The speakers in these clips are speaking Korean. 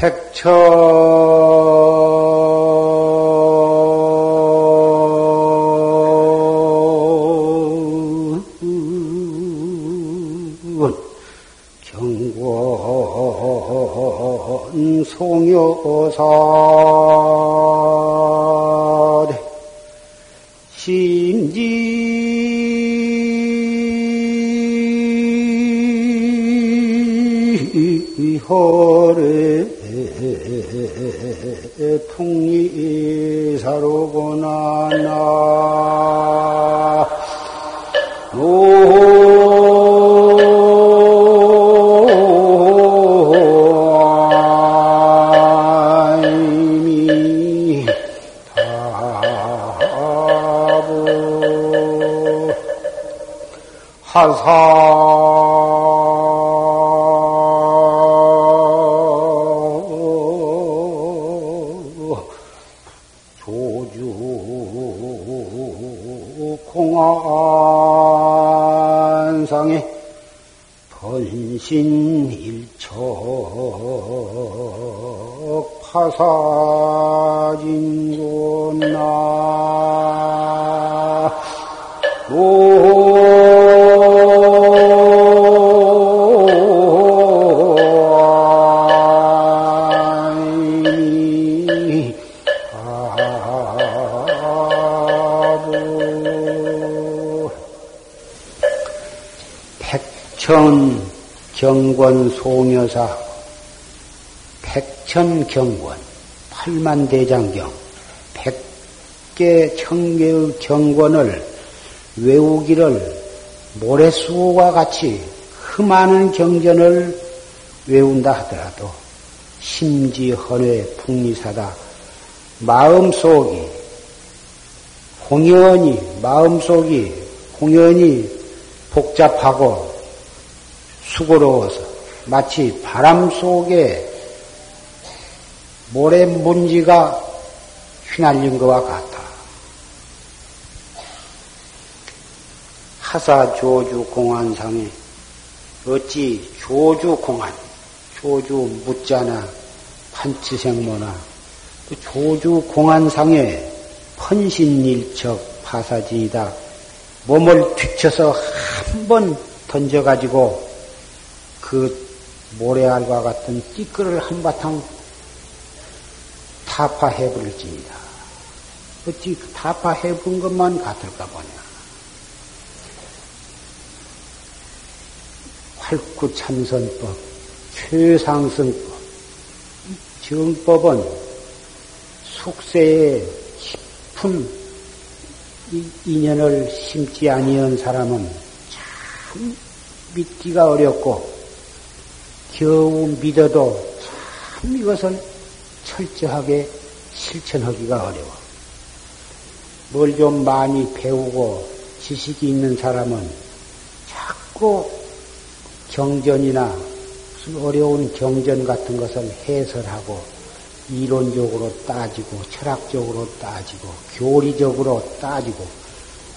백천 백천 경권 팔만 대장경 백개 청개의 경권을 외우기를 모래수호와 같이 그 많은 경전을 외운다 하더라도 심지헌회 풍리사다 마음속이 공연히 마음속이 공연히 복잡하고 수고로워서 마치 바람 속에 모래 문지가 휘날린 것과 같다. 하사 조주 공안상에 어찌 조주 공안, 조주 묻자나 판치생모나 그 조주 공안상에 헌신일척 파사지이다. 몸을 뒤쳐서 한 번 던져가지고 그 모래알과 같은 띠끌을 한바탕 타파해버릴지이다. 어찌 그 타파해본 것만 같을까 보냐. 활구참선법, 최상승법, 정법은 숙세에 깊은 인연을 심지 아니한 사람은 참 믿기가 어렵고 겨우 믿어도 참 이것을 철저하게 실천하기가 어려워. 뭘 좀 많이 배우고 지식이 있는 사람은 자꾸 경전이나 무슨 어려운 경전 같은 것을 해설하고 이론적으로 따지고 철학적으로 따지고 교리적으로 따지고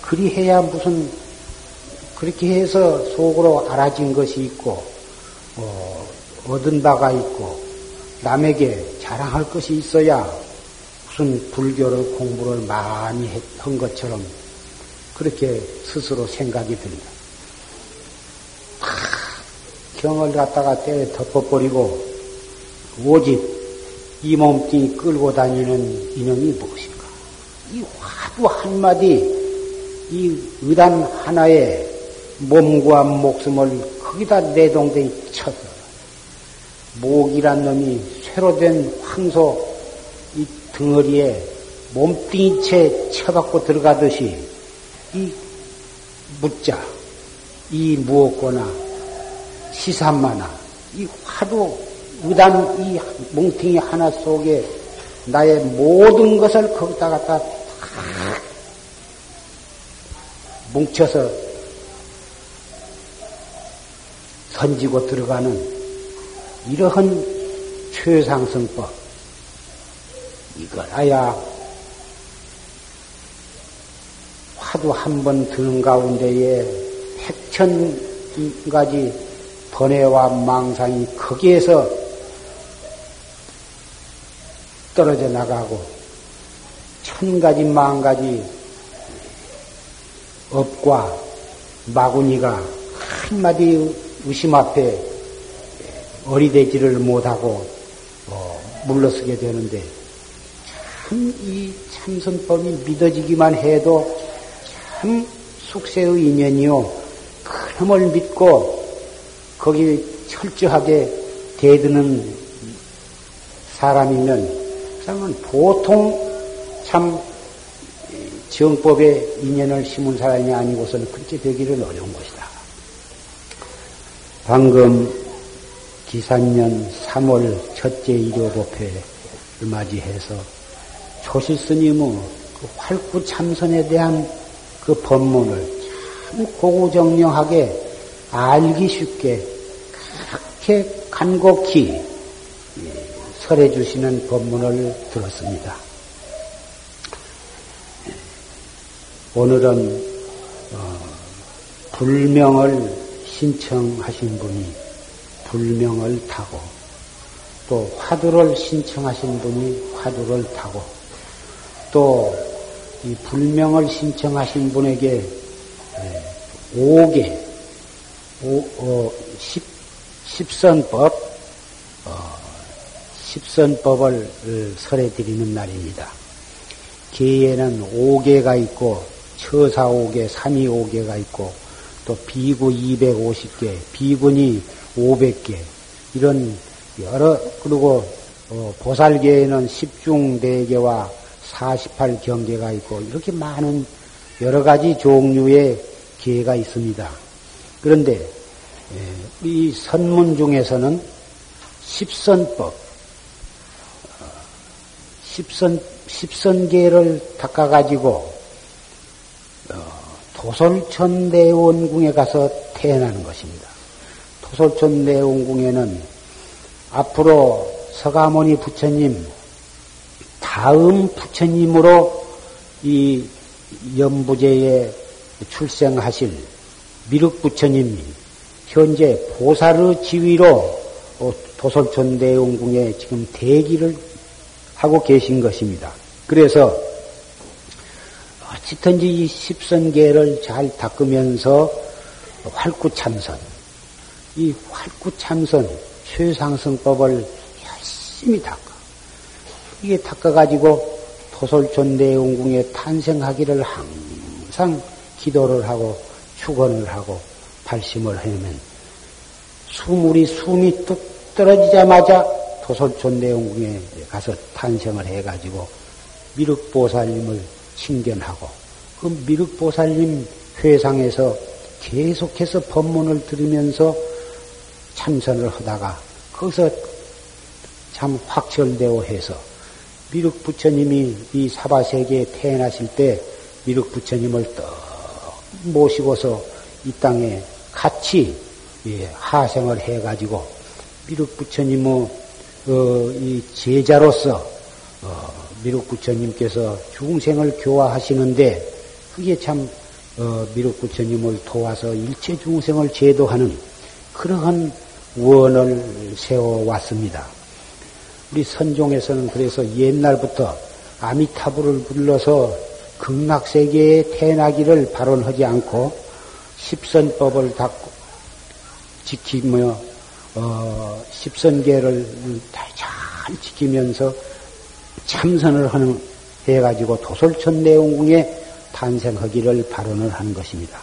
그리해야 무슨 그렇게 해서 속으로 알아진 것이 있고 어, 얻은 바가 있고 남에게 자랑할 것이 있어야 무슨 불교를 공부를 많이 한 것처럼 그렇게 스스로 생각이 듭니다. 경을 갖다가 때에 덮어버리고 오직 이 몸뚱이 끌고 다니는 이놈이 무엇인가? 이 화두 한마디, 이 의단 하나에 몸과 목숨을 거기다 내동댕이 쳐서 목이란 놈이 쇠로 된 황소 이 덩어리에 몸뚱이채 쳐박고 들어가듯이 이 묻자, 이 무엇거나 시산마나 이 화두 의단 이 뭉탱이 하나 속에 나의 모든 것을 거기다 갖다 다 뭉쳐서 선지고 들어가는 이러한 최상승법. 이거라야 화두 한 번 드는 가운데에 백천 가지 번뇌와 망상이 거기에서 떨어져 나가고 천 가지 만 가지 업과 마구니가 한마디 의심 앞에 어리되지를 못하고 어, 물러서게 되는데 참 이 참선법이 믿어지기만 해도 참 숙세의 인연이요 큰힘을 믿고 거기 철저하게 대드는 사람이면 그러면 보통 참 정법에 인연을 심은 사람이 아니고서는 그렇게 되기를 어려운 것이다. 방금 기산년 3월 첫째 일요법회를 맞이해서 조실 스님의 그 활구 참선에 대한 그 법문을 참 고구정령하게 알기 쉽게 그렇게 간곡히 설해 주시는 법문을 들었습니다. 오늘은 어, 불명을 신청하신 분이 불명을 타고 또 화두를 신청하신 분이 화두를 타고 또 이 불명을 신청하신 분에게 5개, 5, 어, 10, 10선법, 어, 10선법을 어, 설해 드리는 날입니다. 계에는 5개가 있고, 처사 5개, 3위 5개가 있고, 또 비구 250개, 비군이 500개, 이런 여러, 그리고 어, 보살계에는 10중 4개와 48경계가 있고 이렇게 많은 여러 가지 종류의 계가 있습니다. 그런데 예, 이 선문 중에서는 십선법, 어, 십선 십선계를 닦아가지고 어, 도솔천대원궁에 가서 태어나는 것입니다. 도솔천대원궁에는 앞으로 서가모니 부처님 다음 부처님으로 이 연부제에 출생하실 미륵 부처님이 현재 보살의 지위로 도솔천 대원궁에 지금 대기를 하고 계신 것입니다. 그래서 어찌든지 이 십선계를 잘 닦으면서 활구참선, 이 활구참선, 최상승법을 열심히 닦아. 이게 닦아가지고 토솔촌 대웅궁에 탄생하기를 항상 기도를 하고 축원을 하고 발심을 하면 수물이 숨이 뚝 떨어지자마자 토솔촌 대웅궁에 가서 탄생을 해가지고 미륵보살님을 칭견하고 그 미륵보살님 회상에서 계속해서 법문을 들으면서 참선을 하다가 거기서 참 확철되어 해서 미륵 부처님이 이 사바세계에 태어나실 때 미륵 부처님을 떡 모시고서 이 땅에 같이 예, 하생을 해가지고 미륵 부처님의 어, 이 제자로서 어, 미륵 부처님께서 중생을 교화하시는데 그게 참 어, 미륵 부처님을 도와서 일체 중생을 제도하는 그러한 원을 세워 왔습니다. 우리 선종에서는 그래서 옛날부터 아미타불을 불러서 극락세계에 태어나기를 발언하지 않고 십선법을 닦고 지키며 어, 십선계를 잘 지키면서 참선을 하는 해가지고 도솔천 내용궁에 탄생하기를 발언을 하는 것입니다.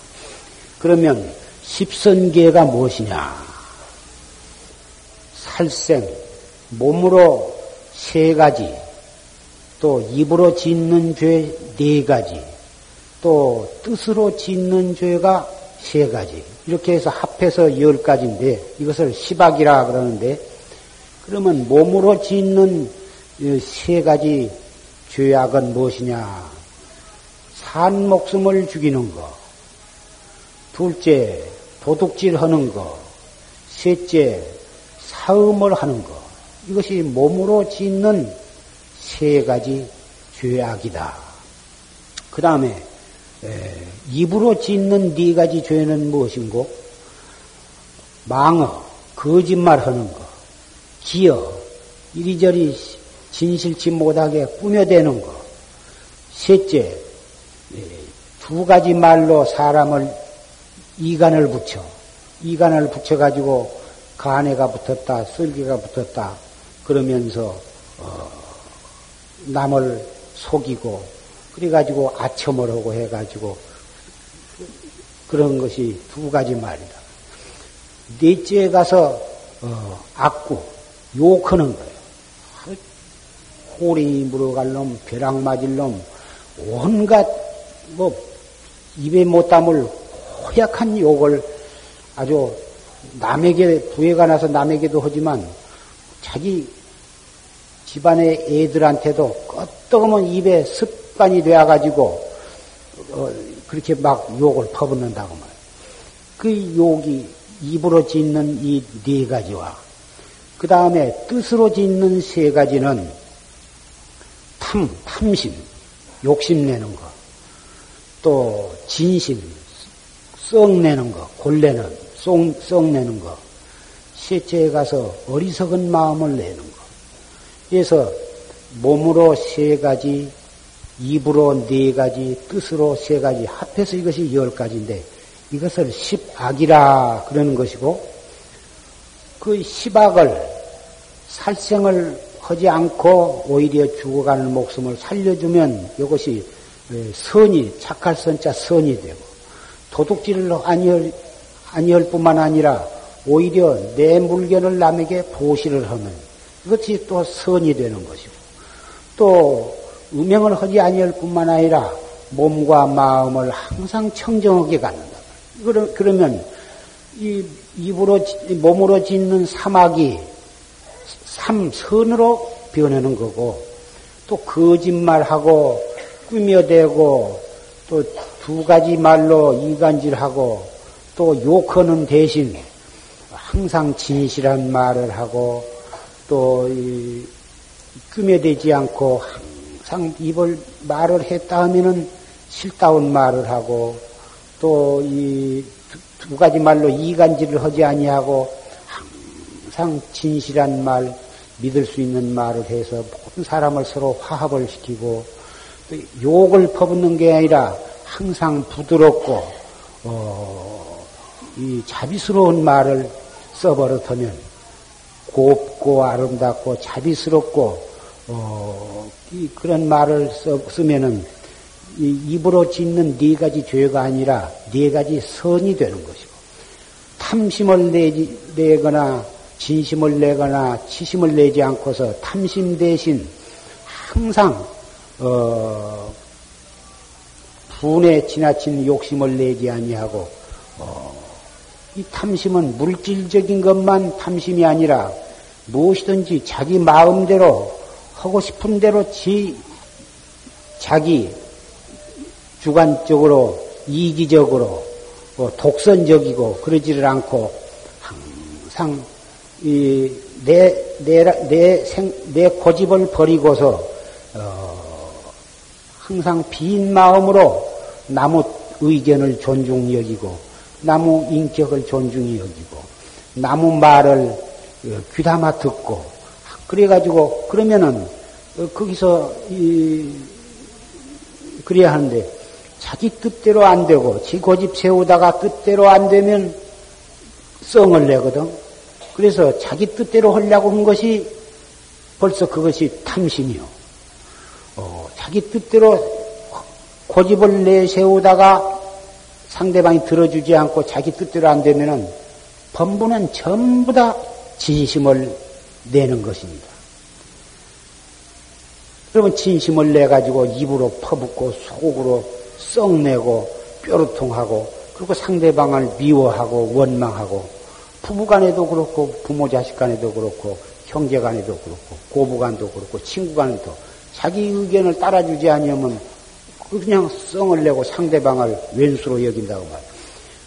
그러면 십선계가 무엇이냐? 살생, 몸으로 세 가지, 또 입으로 짓는 죄 네 가지, 또 뜻으로 짓는 죄가 세 가지. 이렇게 해서 합해서 열 가지인데 이것을 시박이라 그러는데 그러면 몸으로 짓는 세 가지 죄악은 무엇이냐? 산 목숨을 죽이는 거. 둘째, 도둑질 하는 거. 셋째, 사음을 하는 거. 이것이 몸으로 짓는 세 가지 죄악이다. 그 다음에 입으로 짓는 네 가지 죄는 무엇인고? 망어, 거짓말 하는 거, 기어, 이리저리 진실치 못하게 꾸며대는 거. 셋째, 예, 두 가지 말로 사람을 이간을 붙여. 이간을 붙여가지고 간해가 붙었다, 쓸개가 붙었다. 그러면서, 어, 남을 속이고, 그래가지고 아첨을 하고 해가지고, 그런 것이 두 가지 말이다. 넷째에 가서, 어, 악구, 욕하는 거예요. 호리 물어갈 놈, 벼락 맞을 놈, 온갖, 뭐, 입에 못 담을 허약한 욕을 아주 남에게 부해가 나서 남에게도 하지만 자기 집안의 애들한테도 끄떡하면 입에 습관이 되어가지고 어, 그렇게 막 욕을 퍼붓는다고 말이에요. 그 욕이 입으로 짓는 이 네 가지와 그 다음에 뜻으로 짓는 세 가지는 탐, 탐심, 욕심내는 거, 또 진심, 썩내는 거, 골내는, 썩, 썩내는 거, 셋째에 가서 어리석은 마음을 내는 거. 그래서 몸으로 세 가지, 입으로 네 가지, 뜻으로 세 가지, 합해서 이것이 열 가지인데, 이것을 십악이라 그러는 것이고, 그 십악을, 살생을 하지 않고 오히려 죽어가는 목숨을 살려주면 이것이 선이, 착할 선자 선이 되고, 도둑질을 아니할, 아니할 뿐만 아니라 오히려 내 물건을 남에게 보시를 하면 이것이 또 선이 되는 것이고, 또 음행을 하지 아니할 뿐만 아니라 몸과 마음을 항상 청정하게 갖는다. 그러면 이 입으로 몸으로 짓는 사막이 삼선으로 변하는 거고 또 거짓말하고 꾸며대고 또 두 가지 말로 이간질하고 또 욕하는 대신 항상 진실한 말을 하고 또 꾸며대지 않고 항상 입을 말을 했다 하면은 실다운 말을 하고 또 이 두 가지 말로 이간질을 하지 아니하고 항상 진실한 말, 믿을 수 있는 말을 해서 모든 사람을 서로 화합을 시키고 욕을 퍼붓는 게 아니라 항상 부드럽고 어, 이 자비스러운 말을 써버릇하면 곱고 아름답고 자비스럽고 어, 이 그런 말을 써, 쓰면은 이 입으로 짓는 네 가지 죄가 아니라 네 가지 선이 되는 것이고 탐심을 내지, 내거나 진심을 내거나 치심을 내지 않고서 탐심 대신 항상 어, 분에 지나친 욕심을 내지 아니하고 어, 이 탐심은 물질적인 것만 탐심이 아니라 무엇이든지 자기 마음대로 하고 싶은 대로 지 자기 주관적으로 이기적으로 어, 독선적이고 그러지를 않고 항상 이 내 내내생내 고집을 버리고서 어, 항상 빈 마음으로 나무 의견을 존중 여기고 나무 인격을 존중히 여기고 나무 말을 어, 귀담아 듣고 그래가지고 그러면은 어, 거기서 이 그래야 하는데 자기 뜻대로 안 되고 지 고집 세우다가 뜻대로 안 되면 썽을 내거든. 그래서 자기 뜻대로 하려고 한 것이 벌써 그것이 탐심이요. 어, 자기 뜻대로 고집을 내세우다가 상대방이 들어주지 않고 자기 뜻대로 안 되면은 범부는 전부 다 진심을 내는 것입니다. 그러면 진심을 내 가지고 입으로 퍼붓고 속으로 썩내고 뾰루통하고 그리고 상대방을 미워하고 원망하고 부부간에도 그렇고 부모 자식간에도 그렇고 형제간에도 그렇고 고부간도 그렇고 친구간에도 자기 의견을 따라주지 아니하면 그냥 썽을 내고 상대방을 왼수로 여긴다고 말이야.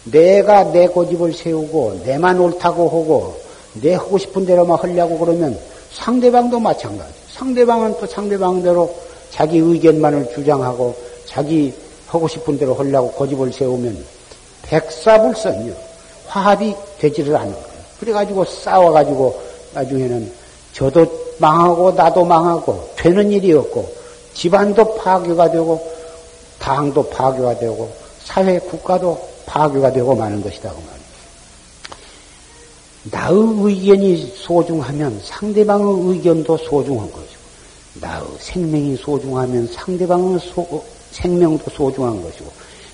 내가 내 고집을 세우고 내만 옳다고 하고 내 하고 싶은 대로만 하려고 그러면 상대방도 마찬가지. 상대방은 또 상대방대로 자기 의견만을 주장하고 자기 하고 싶은 대로 하려고 고집을 세우면 백사불선이요. 화합이 되지를 않는 거예요. 그래가지고 싸워가지고 나중에는 저도 망하고 나도 망하고 되는 일이 없고 집안도 파괴가 되고 당도 파괴가 되고 사회 국가도 파괴가 되고 마는 것이다 그 말이야. 나의 의견이 소중하면 상대방의 의견도 소중한 것이고 나의 생명이 소중하면 상대방의 소, 생명도 소중한 것이고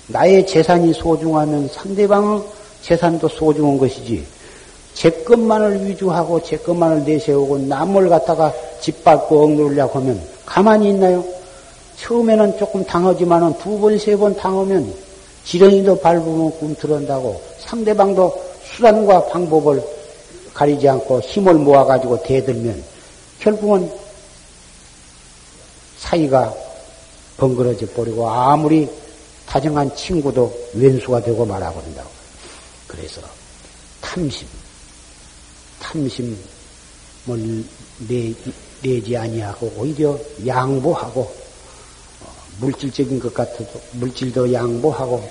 나의 재산이 소중하면 상대방의 재산도 소중한 것이지 제 것만을 위주하고 제 것만을 내세우고 남을 갖다가 짓밟고 억누르려고 하면 가만히 있나요? 처음에는 조금 당하지만은 두 번, 세 번 당하면 지렁이도 밟으면 꿈틀한다고 상대방도 수단과 방법을 가리지 않고 힘을 모아가지고 대들면 결국은 사이가 번거로져 버리고 아무리 다정한 친구도 왼수가 되고 말아버린다고. 그래서 탐심, 탐심을 내, 내지 아니하고 오히려 양보하고 어, 물질적인 것 같아도 물질도 양보하고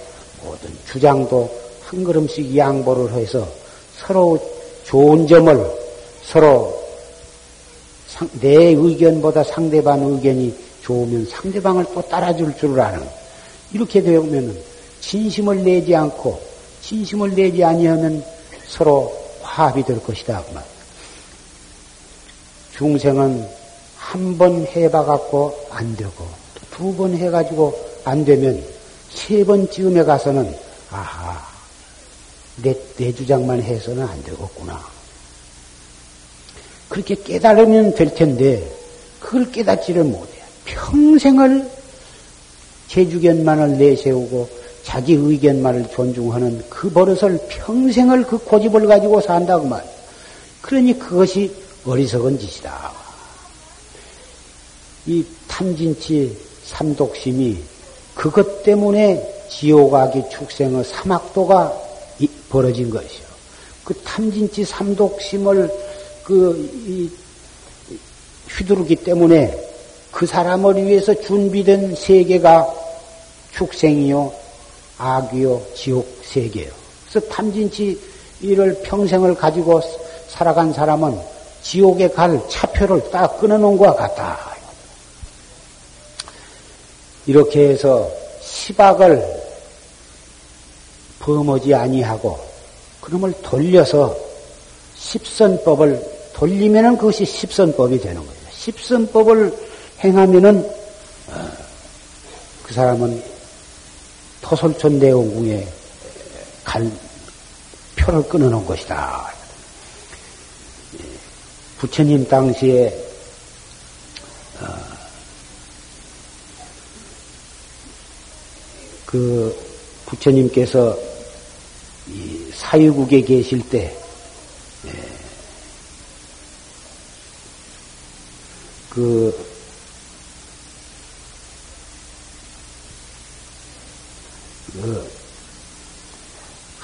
모든 주장도 한 걸음씩 양보를 해서 서로 좋은 점을 서로 내 의견보다 상대방 의견이 좋으면 상대방을 또 따라줄 줄 아는 이렇게 되면 진심을 내지 않고 진심을 내지 아니하면 서로 화합이 될 것이다. 그 말. 중생은 한 번 해봐갖고 안 되고 두 번 해가지고 안 되면 세 번쯤에 가서는 아하 내, 내 주장만 해서는 안 되겠구나. 그렇게 깨달으면 될 텐데 그걸 깨닫지를 못해. 평생을 제 주견만을 내세우고 자기 의견만을 존중하는 그 버릇을 평생을 그 고집을 가지고 산다고 말. 그러니 그것이 어리석은 짓이다. 이 탐진치 삼독심이 그것 때문에 지옥아기 축생의 사막도가 벌어진 것이요. 그 탐진치 삼독심을 그 휘두르기 때문에 그 사람을 위해서 준비된 세계가 축생이요, 악이요, 지옥 세계요. 그래서 탐진치 이를 평생을 가지고 살아간 사람은 지옥에 갈 차표를 딱 끊어놓은 것과 같다. 이렇게 해서 시박을 범하지 아니하고 그놈을 돌려서 십선법을 돌리면은 그것이 십선법이 되는 거예요. 십선법을 행하면은 어, 그 사람은 토솔촌 대원궁에 갈 표를 끊어놓은 것이다. 부처님 당시에 어, 그 부처님께서 사유국에 계실 때, 예,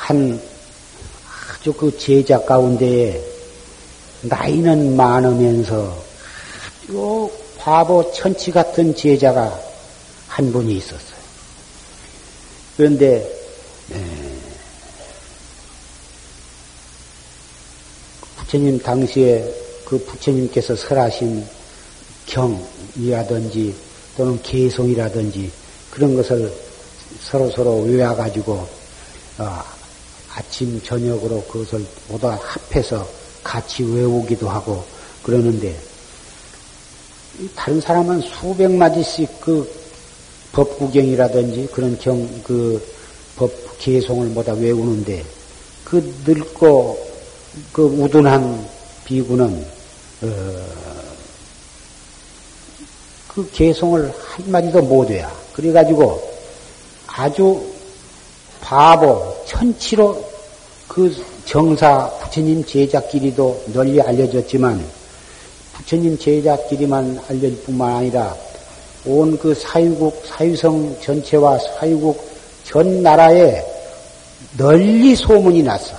한, 아주 그 제자 가운데에 나이는 많으면서 아주 바보 천치 같은 제자가 한 분이 있었어요. 그런데, 예, 부처님 당시에 그 부처님께서 설하신 경이라든지 또는 개송이라든지 그런 것을 서로 서로 외워가지고 어, 아침 저녁으로 그것을 모두 합해서 같이 외우기도 하고 그러는데 다른 사람은 수백 마디씩 그 법구경이라든지 그런 경 그 법 개송을 모두 외우는데 그 늙고 그 우둔한 비구는 어, 그 개성을 한 마디도 못해야 그래가지고 아주 바보 천치로 그 정사 부처님 제자끼리도 널리 알려졌지만 부처님 제자끼리만 알려질 뿐만 아니라 온 그 사유국 사유성 전체와 사유국 전 나라에 널리 소문이 났어.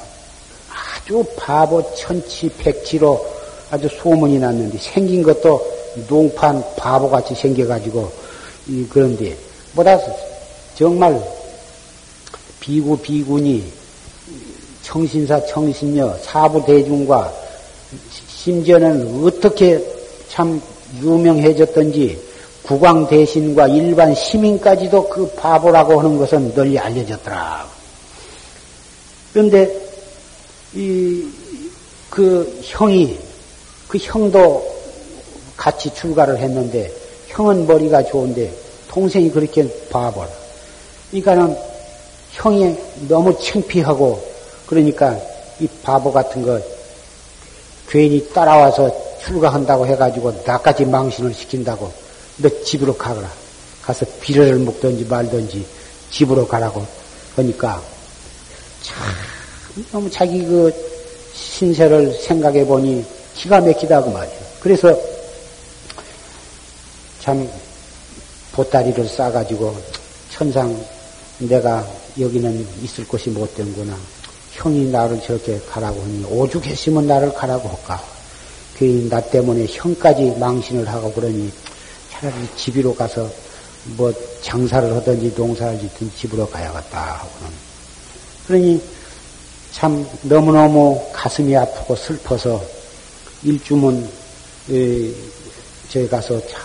아주 바보 천치 백치로 아주 소문이 났는데 생긴 것도 농판 바보같이 생겨가지고 이 그런데 뭐다 정말 비구 비군이 청신사 청신녀 사부 대중과 심지어는 어떻게 참 유명해졌던지 국왕 대신과 일반 시민까지도 그 바보라고 하는 것은 널리 알려졌더라. 그런데 이 그 형이 그 형도 같이 출가를 했는데 형은 머리가 좋은데 동생이 그렇게 바보라. 그러니까는 형이 너무 창피하고 그러니까 이 바보 같은 거 괜히 따라와서 출가한다고 해가지고 나까지 망신을 시킨다고 너 집으로 가거라. 가서 비료를 먹든지 말든지 집으로 가라고 하니까 참 너무 자기 그 신세를 생각해 보니 기가 막히다 고 말이야. 그래서 참 보따리를 싸가지고 천상 내가 여기는 있을 곳이 못 된구나. 형이 나를 저렇게 가라고 하니 오죽했으면 나를 가라고 할까. 괜히 나 때문에 형까지 망신을 하고 그러니 차라리 집으로 가서 뭐 장사를 하든지 농사를 짓든 집으로 가야겠다 하고는. 그러니 참 너무너무 가슴이 아프고 슬퍼서 일주문 저희 가서 참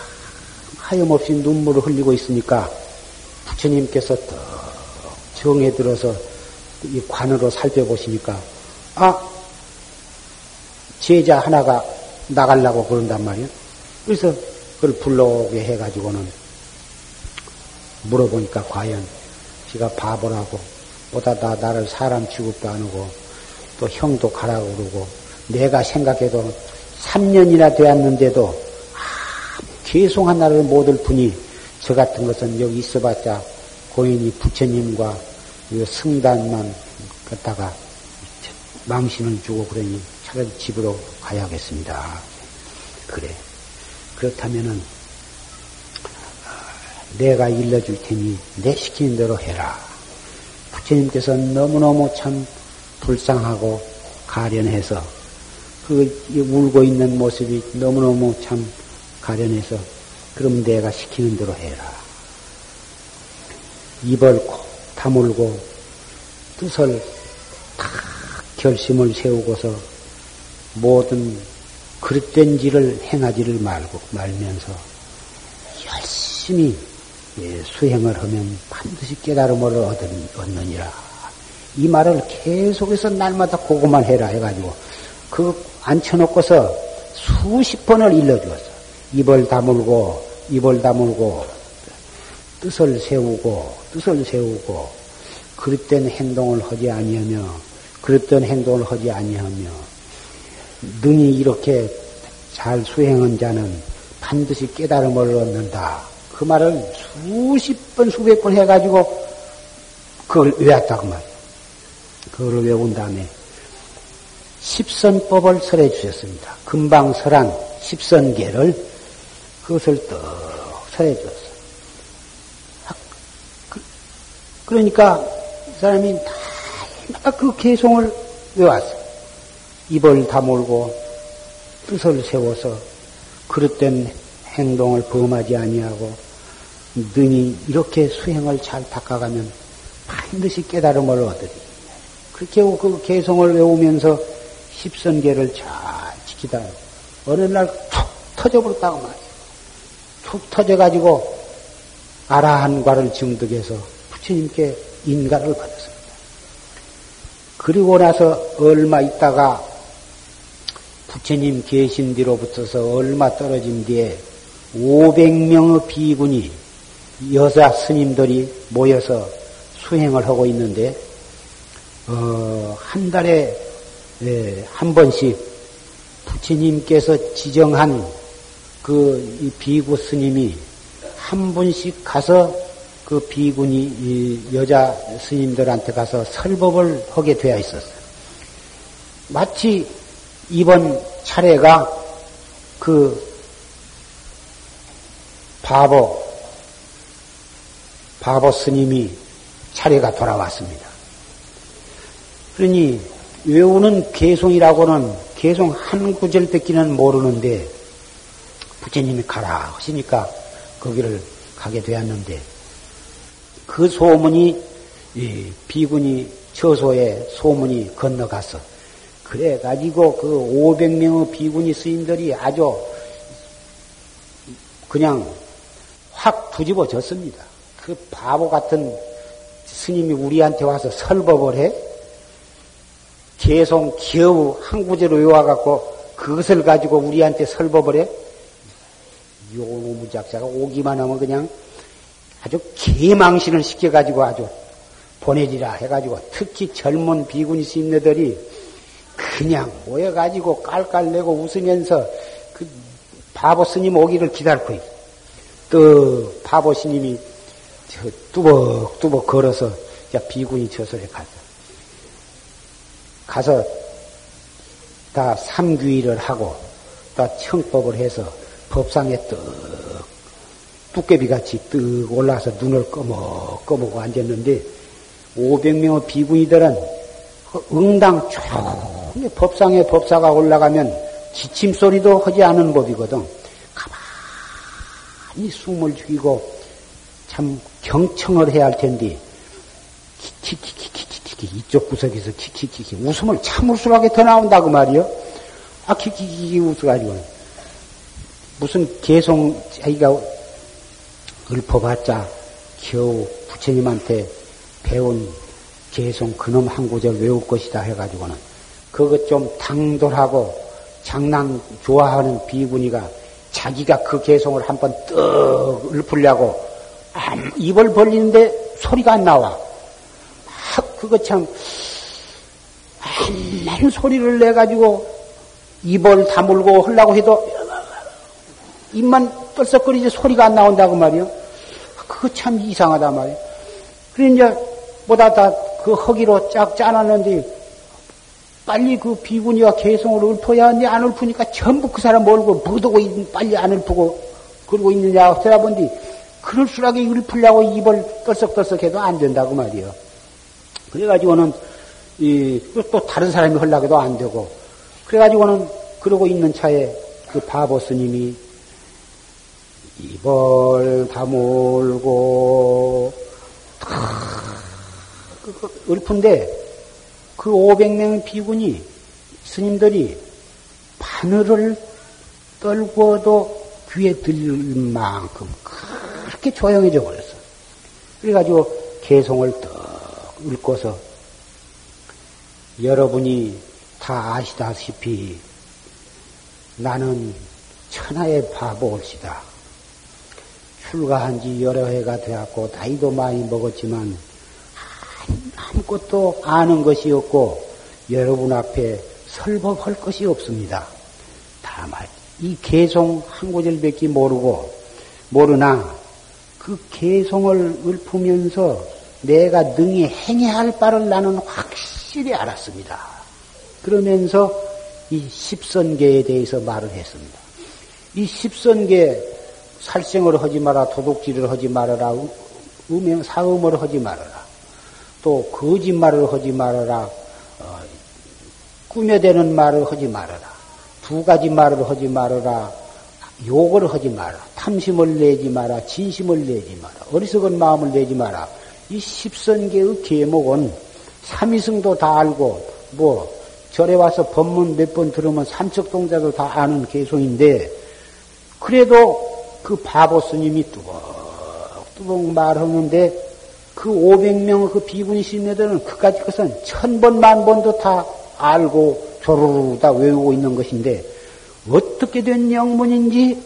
하염없이 눈물을 흘리고 있으니까 부처님께서 떡 정에 들어서 이 관으로 살펴보시니까 아 제자 하나가 나가려고 그런단 말이에요. 그래서 그걸 불러오게 해가지고는 물어보니까 과연 지가 바보라고 보다 나, 나를 사람 취급도 안 하고 또 형도 가라고 그러고 내가 생각해도 3년이나 되었는데도 아무 계속 하나를 못할 뿐이 저 같은 것은 여기 있어봤자 고인이 부처님과 승단만 갖다가 망신을 주고 그러니 차라리 집으로 가야겠습니다. 그래. 그렇다면은 내가 일러줄 테니 내 시키는 대로 해라. 부처님께서 너무너무 참 불쌍하고 가련해서 그 울고 있는 모습이 너무너무 참 가련해서 그럼 내가 시키는 대로 해라. 입을 콕 다물고 뜻을 다 결심을 세우고서 모든 그릇된 지를 행하지를 말고 말면서 열심히 예, 수행을 하면 반드시 깨달음을 얻느니라. 이 말을 계속해서 날마다 그것만 해라 해가지고 그 앉혀놓고서 수십 번을 일러주었어. 입을 다물고 입을 다물고 뜻을 세우고 뜻을 세우고 그릇된 행동을 하지 아니하며 그릇된 행동을 하지 아니하며 능히 이렇게 잘 수행한 자는 반드시 깨달음을 얻는다. 그 말을 수십 번, 수백 번 해가지고 그걸 외웠다고 말이에요. 그걸 외운 다음에 십선법을 설해 주셨습니다. 금방 설한 십선계를 그것을 떡 설해. 그, 그러니까 사람이 다 그 개송을 외웠어요. 입을 다물고 뜻을 세워서 그릇된 행동을 범하지 아니하고 능히 이렇게 수행을 잘 닦아가면 반드시 깨달음을 얻으리. 그렇게 그 개성을 외우면서 십선계를 잘 지키다 어느 날 툭 터져버렸다고 말이에요. 툭 터져가지고 아라한과를 증득해서 부처님께 인가를 받았습니다. 그리고 나서 얼마 있다가 부처님 계신 뒤로부터서 얼마 떨어진 뒤에 500명의 비군이 여자 스님들이 모여서 수행을 하고 있는데 어, 한 달에 예, 한 번씩 부처님께서 지정한 그 비구 스님이 한 분씩 가서 그 비군이 여자 스님들한테 가서 설법을 하게 되어 있었어요. 마치 이번 차례가 그 바보, 바보 스님이 차례가 돌아왔습니다. 그러니 외우는 개송이라고는 개송 한 구절밖에는 모르는데 부처님이 가라 하시니까 거기를 가게 되었는데 그 소문이 비군이 처소에 소문이 건너갔어. 그래 가지고 그 500명의 비군이 스님들이 아주 그냥 확 뒤집어졌습니다. 그 바보 같은 스님이 우리한테 와서 설법을 해? 계속 겨우 한 구제로 외워갖고 그것을 가지고 우리한테 설법을 해? 요놈의 작자가 오기만 하면 그냥 아주 개망신을 시켜가지고 아주 보내지라 해가지고 특히 젊은 비구니 스님네들이 그냥 모여가지고 깔깔내고 웃으면서 그 바보 스님 오기를 기다리고 있어. 또 바보 스님이 저 뚜벅뚜벅 걸어서 비구니 저설에 가서 가서 다 삼귀를 하고 다 청법을 해서 법상에 떡 뚝깨비 같이 떡 올라서 눈을 꺼먹꺼먹고 앉았는데 500명의 비구니들은 그 응당 조용히 법상에 법사가 올라가면 기침 소리도 하지 않은 법이거든. 가만히 숨을 죽이고 참 경청을 해야 할 텐데 키키키키키키 이쪽 구석에서 키키키키 웃음을 참을수록에 더 나온다고 말이요. 아 키키키키 웃어가지고 무슨 개송 자기가 읊어봤자 겨우 부처님한테 배운 개송 그놈 한 구절 외울 것이다 해가지고는 그것 좀 당돌하고 장난 좋아하는 비구니가 자기가 그 개송을 한번 떡 읊으려고 입을 벌리는데 소리가 안 나와. 막 그거 참, 한날 소리를 내 가지고 입을 다물고 하려고 해도 입만 떨썩거리지 소리가 안 나온다고 말이요. 그거 참 이상하다 말이요. 그래, 이제, 보다 다 그 허기로 쫙 짜놨는데, 빨리 그 비구니와 개성을 읊어야 하는데 안 읊으니까 전부 그 사람 몰고 부두고 빨리 안 읊고 그러고 있느냐 찾아본뒤 그럴수록에 읊으려고 입을 떨썩떨썩 해도 안 된다고 말이요. 그래가지고는, 이, 또 다른 사람이 하려고 해도 안 되고, 그래가지고는 그러고 있는 차에 그 바보 스님이 입을 다물고, 읊은데, 그 500명 비군이, 스님들이 바늘을 떨고도 귀에 들릴 만큼 그렇게 조용해져 버렸어. 그래가지고 개송을 떡 읽고서 여러분이 다 아시다시피 나는 천하의 바보올시다. 출가한 지 여러 해가 되었고 나이도 많이 먹었지만 아무것도 아는 것이 없고 여러분 앞에 설법할 것이 없습니다. 다만 이 개송 한 구절밖에 모르고 모르나 그 개송을 읊으면서 내가 능히 행해야 할 바를 나는 확실히 알았습니다. 그러면서 이 십선계에 대해서 말을 했습니다. 이 십선계 살생을 하지 마라, 도둑질을 하지 말아라, 음행 사음을 하지 말아라, 또 거짓말을 하지 말아라, 어, 꾸며대는 말을 하지 말아라, 두 가지 말을 하지 말아라, 욕을 하지 마라. 탐심을 내지 마라. 진심을 내지 마라. 어리석은 마음을 내지 마라. 이 십선계의 계목은 삼위승도 다 알고 뭐 절에 와서 법문 몇 번 들으면 삼척동자도 다 아는 개송인데 그래도 그 바보 스님이 뚜벅뚜벅 말하는데 그 500명 그 비군이 신네들은 그까지 것은 천 번, 만 번도 다 알고 조르르 다 외우고 있는 것인데 어떻게 된 영문인지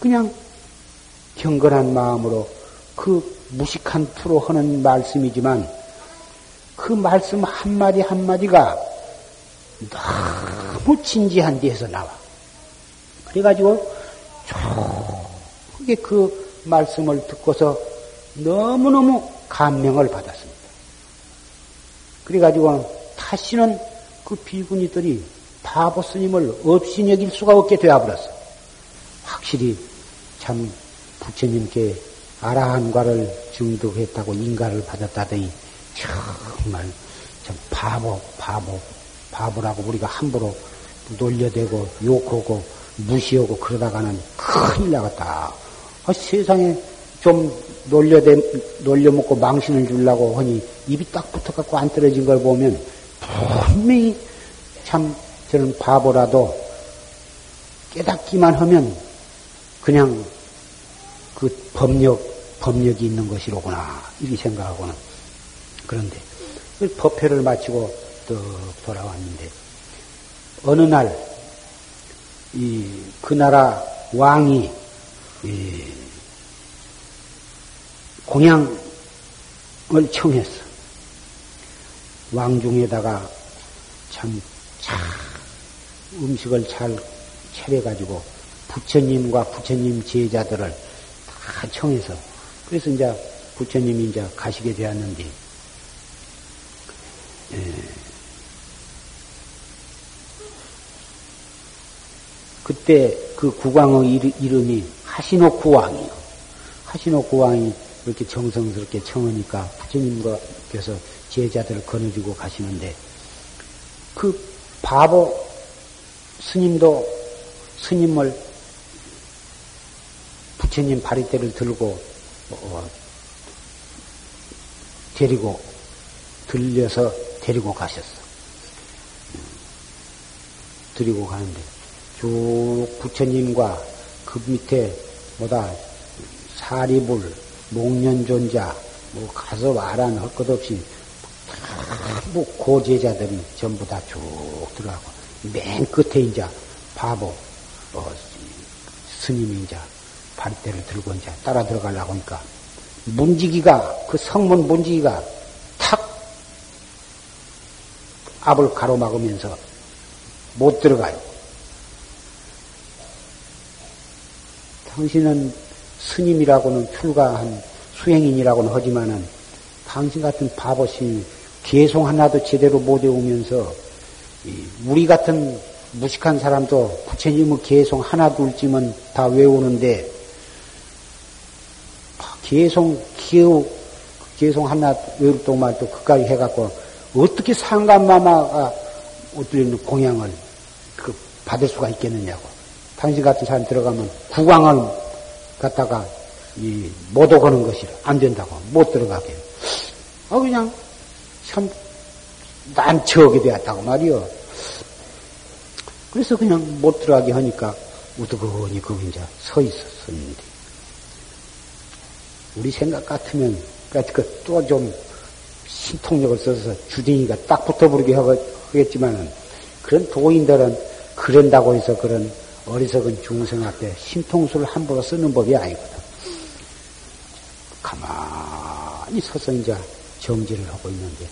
그냥 경건한 마음으로 그 무식한 투로 하는 말씀이지만 그 말씀 한마디 한마디가 너무 진지한 데에서 나와. 그래가지고 크게 그 말씀을 듣고서 너무너무 감명을 받았습니다. 그래가지고 다시는 그 비구니들이 바보 스님을 없이 여길 수가 없게 되어버렸어. 확실히 참 부처님께 아라한과를 증득했다고 인가를 받았다더니 정말 참 바보, 바보, 바보라고 우리가 함부로 놀려대고 욕하고 무시하고 그러다가는 큰일 나갔다. 아, 세상에 좀 놀려대, 놀려먹고 망신을 주려고 하니 입이 딱 붙어갖고 안 떨어진 걸 보면 분명히 참 저는 바보라도 깨닫기만 하면 그냥 그 법력, 법력이 있는 것이로구나. 이렇게 생각하고는. 그런데 그 법회를 마치고 또 돌아왔는데 어느 날 이 그 나라 왕이 공양을 청했어. 왕중에다가 참, 참 음식을 잘 차려가지고 부처님과 부처님 제자들을 다 청해서 그래서 이제 부처님이 이제 가시게 되었는데 예. 그때 그 국왕의 이름이 하시노 구왕이요. 하시노 구왕이 이렇게 정성스럽게 청하니까 부처님께서 제자들을 거느리고 가시는데 그 바보 스님도 스님을 부처님 바리대를 들고 어, 데리고 들려서 데리고 가셨어. 데리고 가는데 쭉 부처님과 그 밑에 뭐다 사리불, 목련존자, 뭐 가서 말안 할것 없이 뭐 고제자들이 전부 다 쭉 들어가고 맨 끝에 이제 바보 어, 스님이 이제 발대를 들고 이제 따라 들어가려고 하니까 문지기가 그 성문 문지기가 탁 앞을 가로막으면서 못 들어가요. 당신은 스님이라고는 출가한 수행인이라고는 하지만은 당신 같은 바보시 개송 하나도 제대로 못 외우면서 우리 같은 무식한 사람도 부처님의 개송 하나 둘쯤은 다 외우는데 개송 기우 개송 하나 외울 동안 또 그까지 해갖고 어떻게 상감마마가 어떤 공양을 그 받을 수가 있겠느냐고. 당신 같은 사람 들어가면 국왕을 갖다가 이 못 오고는 것이라 안 된다고 못 들어가게. 아 그냥 참 난처하게 되었다고 말이요. 그래서 그냥 못 들어가게 하니까 우두거니 거기 이제 서 있었는데 우리 생각 같으면 그 또 좀 신통력을 써서 주댕이가 딱 붙어버리게 하겠지만은 그런 도인들은 그런다고 해서 그런 어리석은 중생 앞에 신통수를 함부로 쓰는 법이 아니거든. 가만히 서서 이제 정지를 하고 있는데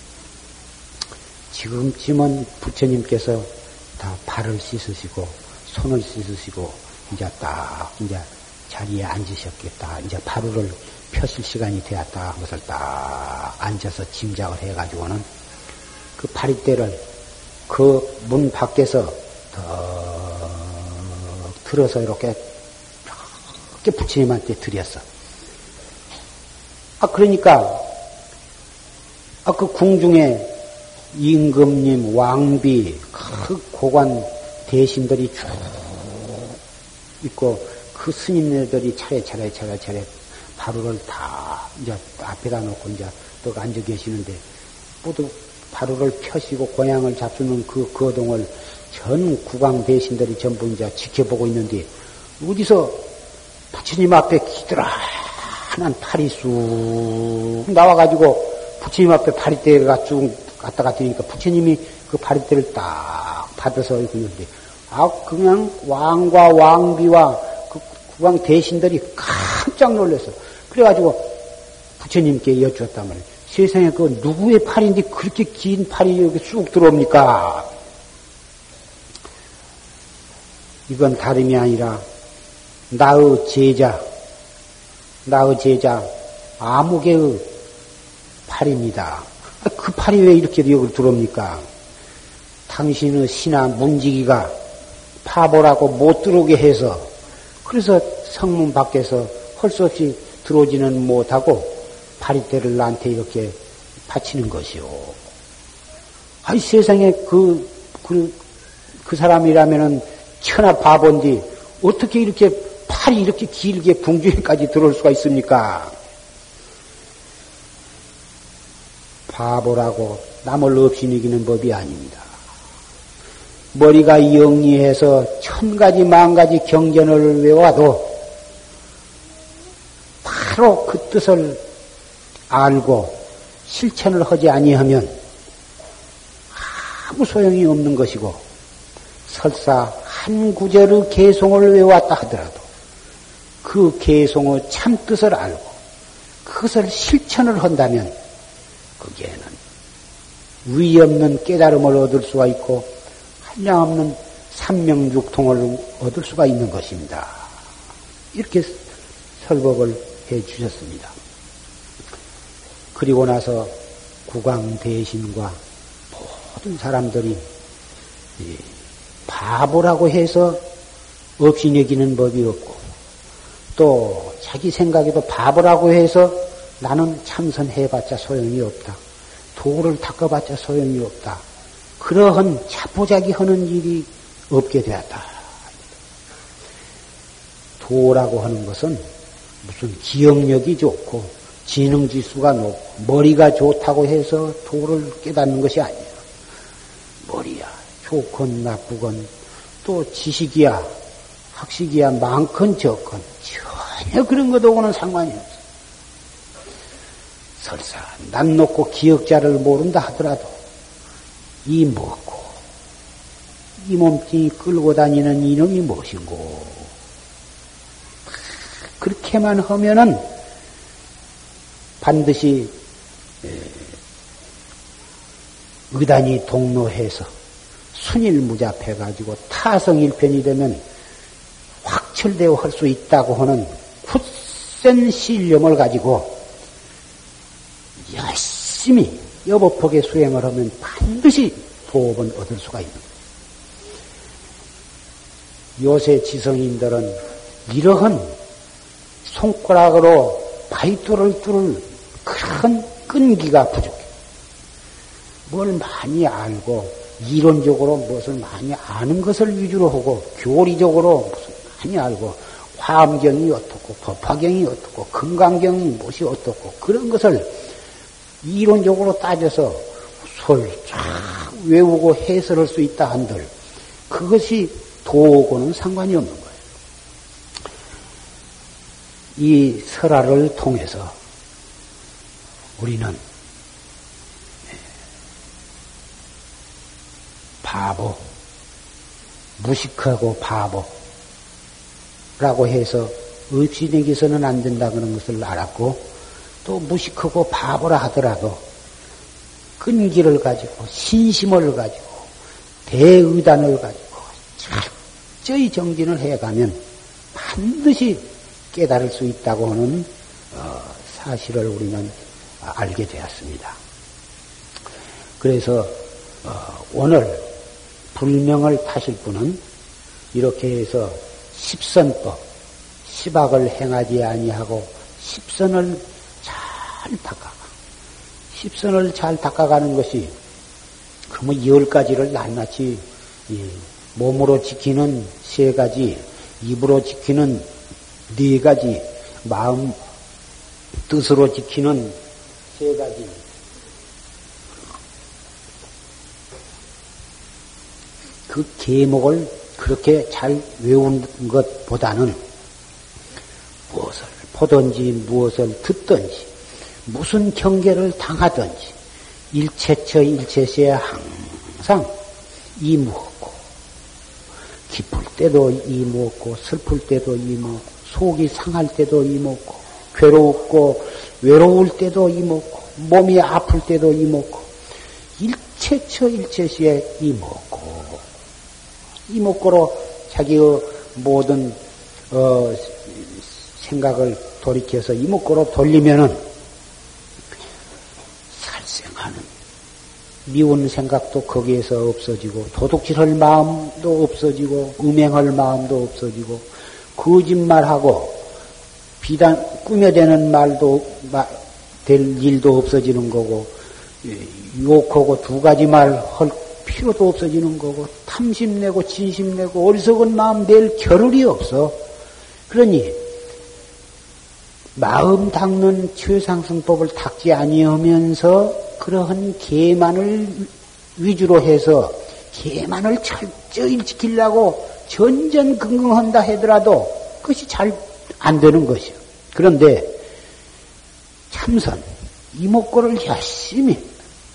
지금쯤은 부처님께서 다 발을 씻으시고 손을 씻으시고 이제 딱 이제 자리에 앉으셨겠다. 이제 바로를 펴실 시간이 되었다. 그것을 딱 앉아서 짐작을 해가지고는 그 파리대를 그 문 밖에서 더 들어서 이렇게 이렇게 부처님한테 드렸어. 아 그러니까 아 그 궁중에 임금님, 왕비, 그 고관 대신들이 쭉 있고 그 스님네들이 차례차례 차례차례 바루를 다 이제 앞에다 놓고 이제 또 앉아 계시는데 모두 바루를 펴시고 고향을 잡수는 그 거동을 전 국왕 대신들이 전부 이제 지켜보고 있는데 어디서 부처님 앞에 기드라한 팔이 쑥 나와가지고 부처님 앞에 파리대가 쭉 갔다 갔다 니까 부처님이 그 파리대를 딱 받아서 있는데 아 그냥 왕과 왕비와 그 국왕 대신들이 깜짝 놀랐어. 그래가지고 부처님께 여쭈었단 말이에요. 세상에 그 누구의 팔인데 그렇게 긴 팔이 여기 쑥 들어옵니까? 이건 다름이 아니라 나의 제자, 나의 제자 아무개의 팔입니다. 그 팔이 왜 이렇게 여기 들어옵니까? 당신의 신하 문지기가 파보라고 못 들어오게 해서 그래서 성문 밖에서 할수 없이 들어오지는 못하고 파리대를 나한테 이렇게 바치는 것이요. 아이 세상에 그, 그, 그 사람이라면은 천하 바본디 어떻게 이렇게 팔이 이렇게 길게 궁중에까지 들어올 수가 있습니까? 바보라고 남을 없이 이기는 법이 아닙니다. 머리가 영리해서 천 가지 만 가지 경전을 외워도 뜻을 알고 실천을 하지 아니하면 아무 소용이 없는 것이고 설사 한 구절의 개송을 외웠다 하더라도 그 개송의 참 뜻을 알고 그것을 실천을 한다면 거기에는 위 없는 깨달음을 얻을 수가 있고 한량없는 삼명육통을 얻을 수가 있는 것입니다. 이렇게 설법을 해 주셨습니다. 그리고 나서 국왕 대신과 모든 사람들이 바보라고 해서 없이 여기는 법이 없고 또 자기 생각에도 바보라고 해서 나는 참선해봤자 소용이 없다. 도를 닦아봤자 소용이 없다. 그러한 자포자기 하는 일이 없게 되었다. 도라고 하는 것은 무슨 기억력이 좋고 지능지수가 높고 머리가 좋다고 해서 도를 깨닫는 것이 아니에요. 좋건 나쁘건 또 지식이야 학식이야 많건 적건 전혀 그런 것하고는 상관이 없어. 설사 난 놓고 기억자를 모른다 하더라도 이 먹고 이 몸뚱이 끌고 다니는 이놈이 무엇인고 그렇게만 하면은 반드시 의단이 동로해서 순일무잡해가지고 타성일편이 되면 확철되어 할 수 있다고 하는 굳센 신념을 가지고 열심히 여법폭에 수행을 하면 반드시 도업은 얻을 수가 있는. 요새 지성인들은 이러한 손가락으로 바위돌을 뚫을 큰 끈기가 부족해. 뭘 많이 알고 이론적으로 무엇을 많이 아는 것을 위주로 하고 교리적으로 무슨 많이 알고 화엄경이 어떻고 법화경이 어떻고 금강경이 무엇이 어떻고 그런 것을 이론적으로 따져서 솔쫙 외우고 해설할 수 있다 한들 그것이 도하고는 상관이 없는 거예요. 이 설화를 통해서 우리는 바보, 무식하고 바보라고 해서 내기서는 안 된다 그런 것을 알았고 또 무식하고 바보라 하더라도 끈기를 가지고 신심을 가지고 대의단을 가지고 철저히 정진을 해가면 반드시 깨달을 수 있다고 하는 어, 사실을 우리는 알게 되었습니다. 그래서 어, 오늘 불명을 타실 분은 이렇게 해서 십선법, 십악을 행하지 아니하고 십선을 잘 닦아가. 십선을 잘 닦아가는 것이 그러면 열 가지를 낱낱이 몸으로 지키는 세 가지, 입으로 지키는 네 가지, 마음 뜻으로 지키는 세 가지. 그 계목을 그렇게 잘 외운 것보다는 무엇을 보든지 무엇을 듣든지 무슨 경계를 당하든지 일체처 일체시에 항상 이무었고 기쁠 때도 이무었고 슬플 때도 이무었고 속이 상할 때도 이무었고 괴롭고 외로울 때도 이무었고 몸이 아플 때도 이무었고 일체처 일체시에 이무었고 이목구로 자기의 모든 어, 생각을 돌이켜서 이목구로 돌리면은 미운 생각도 거기에서 없어지고 도둑질할 마음도 없어지고 음행할 마음도 없어지고 거짓말하고 비단 꾸며대는 말도 될 일도 없어지는 거고 예, 욕하고 두 가지 말 할 필요도 없어지는 거고 탐심내고 진심내고 어리석은 마음 낼 겨를이 없어. 그러니 마음 닦는 최상승법을 닦지 아니하면서 그러한 개만을 위주로 해서 개만을 철저히 지키려고 전전긍긍한다 하더라도 그것이 잘 안 되는 것이요. 그런데 참선, 이목구를 열심히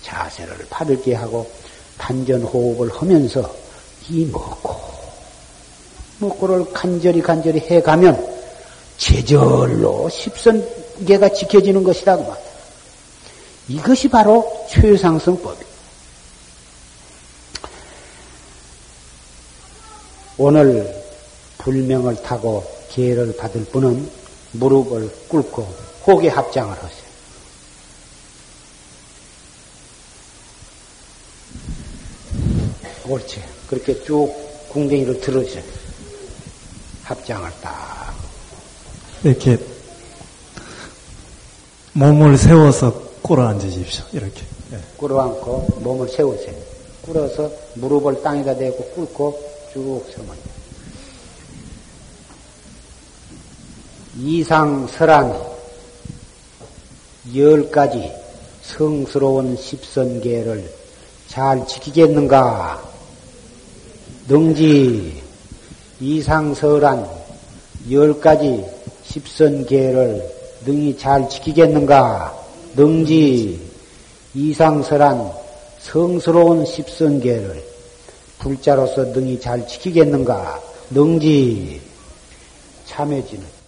자세를 바르게 하고 단전 호흡을 하면서 이목구, 목구를 간절히 간절히 해가면 제절로 십선계가 지켜지는 것이다. 그 이것이 바로 최상승법이다. 오늘 불명을 타고 기회를 받을 분은 무릎을 꿇고 호계 합장을 하세요. 옳지. 그렇게 쭉 궁뎅이를 들으세요. 합장을 딱. 이렇게 몸을 세워서 꿇어 앉으십시오. 이렇게. 네. 꿇어 앉고 몸을 세우세요. 꿇어서 무릎을 땅에다 대고 꿇고 쭉 서면 이상설한 열 가지 성스러운 십선계를 잘 지키겠는가? 능지 이상설한 열 가지 십선계를 능히 잘 지키겠는가? 능지 이상설한 성스러운 십선계를 불자로서 능히 잘 지키겠는가? 능지 참해지는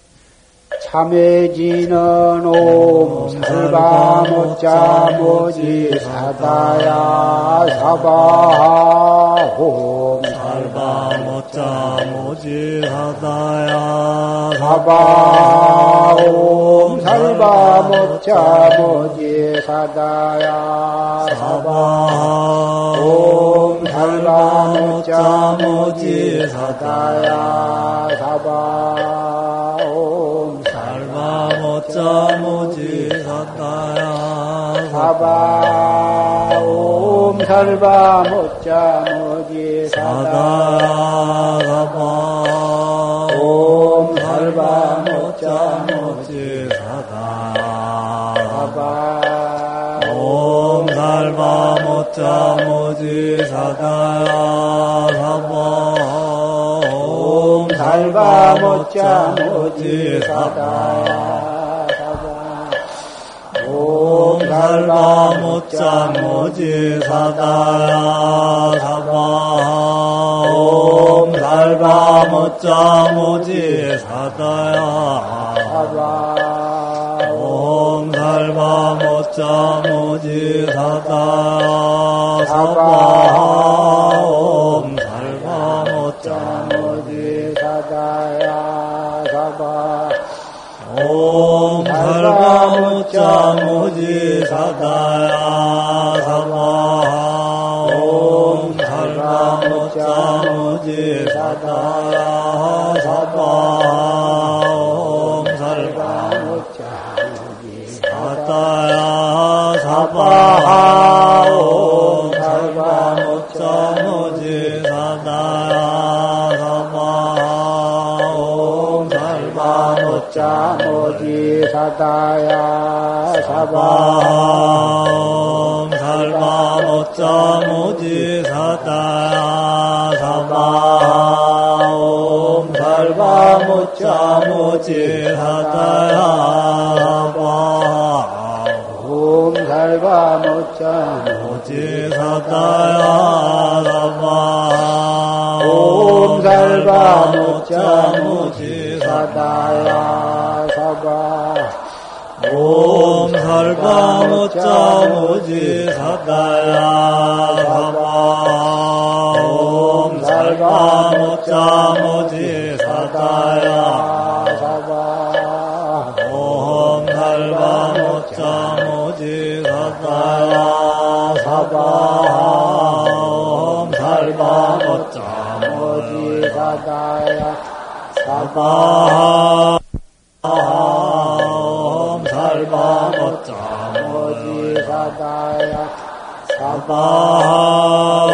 참해지는 옴 살바 모자 모지 사다야 사바 옴 살바 모자 모지 사다야. 사바 옴 살바 모자 모지 사다야. 사바 옴 살바 모자 모지 사다야. 사바 옴 모자 모지 사다야. 사바 옴 살바 모자 모지 사다야 사바 옴 살바 모자 모지 사다야 사바 옴 살바 모자 모지 사다야 사바 옴 살바 모자 모지 사다야 사 옴 살바 모자 모지 사다야 사바 옴 살바 모자 모지 사다야 사바 옴 살바 모자 모지 사다야 사바 옴 살바 모자 सर्वा उच्चा मुझे सदाया सदा ओम सर्वा उच्चा मुझे सदाया सदा 자 모지 사다야 사바 사바옴 살바 모자 모지 사다야 사바옴 살바 모자 모지 사다야 사바옴 살바 모자 모지 사다야 옴 사바옴 살바 모자 모자 모지 사다야 옴 살바 모자 모지 사다야 사다야. 사바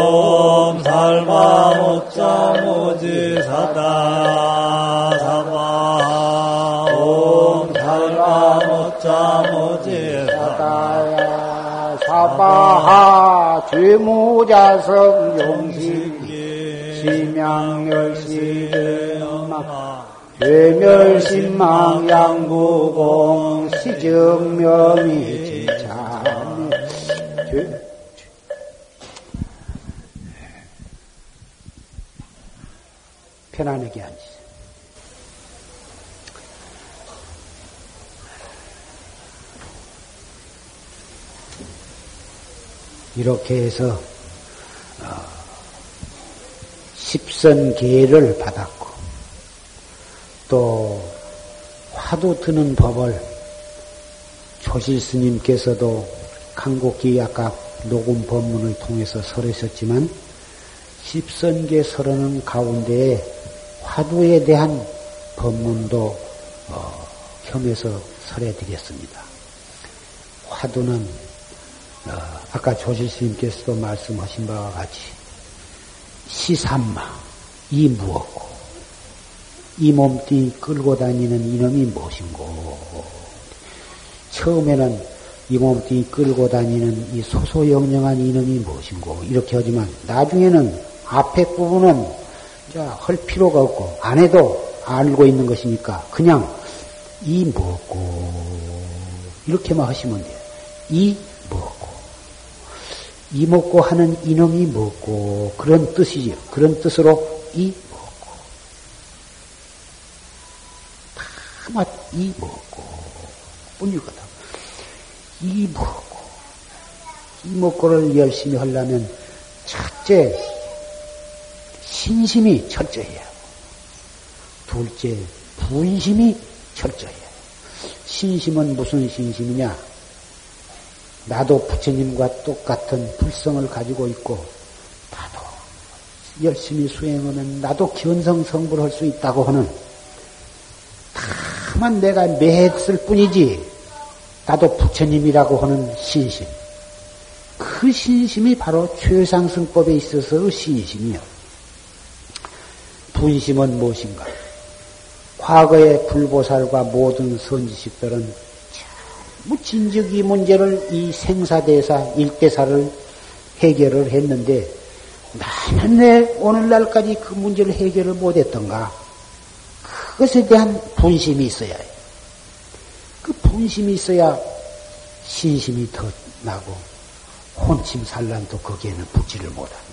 옴 살바 모자 모지 사다. 사바 옴 살바 모자 모지 사다. 사다야 사바하 죄무자성 용식 심양열시 엄마 외멸신망 양구공 시정명이 참 편안하게 앉으세요. 이렇게 해서 어, 십선계를 받았고 또 화두 드는 법을 조실 스님께서도 강곡기 아까 녹음 법문을 통해서 설하셨지만 십선계 설하는 가운데에 화두에 대한 법문도 어, 겸해서 설해드렸습니다. 화두는 어, 아까 조실 스님께서도 말씀하신 바와 같이 시삼마 이 무엇고 이 몸띠 끌고 다니는 이놈이 무엇인고 처음에는 이 몸띠 끌고 다니는 이 소소영령한 이놈이 무엇인고 이렇게 하지만 나중에는 앞에 부분은 할 필요가 없고 안 해도 알고 있는 것이니까 그냥 이 무엇고 이렇게만 하시면 돼요. 이 무엇고 이 먹고 하는 이놈이 먹고 그런 뜻이지요. 그런 뜻으로 이 먹고 다만 이 먹고 뿐이거든. 이 먹고 이 먹고를 열심히 하려면 첫째 신심이 철저해야 하고 둘째 분심이 철저해야 하고 신심은 무슨 신심이냐? 나도 부처님과 똑같은 불성을 가지고 있고 나도 열심히 수행하면 나도 견성 성불 할 수 있다고 하는 다만 내가 매했을 뿐이지 나도 부처님이라고 하는 신심 그 신심이 바로 최상승법에 있어서 신심이요. 분심은 무엇인가? 과거의 불보살과 모든 선지식들은 진즉 이 문제를 이 생사대사 일대사를 해결을 했는데 나는 왜 오늘날까지 그 문제를 해결을 못했던가? 그것에 대한 분심이 있어야 해요. 그 분심이 있어야 신심이 더 나고 혼침 산란도 거기에는 붙지를 못합니다.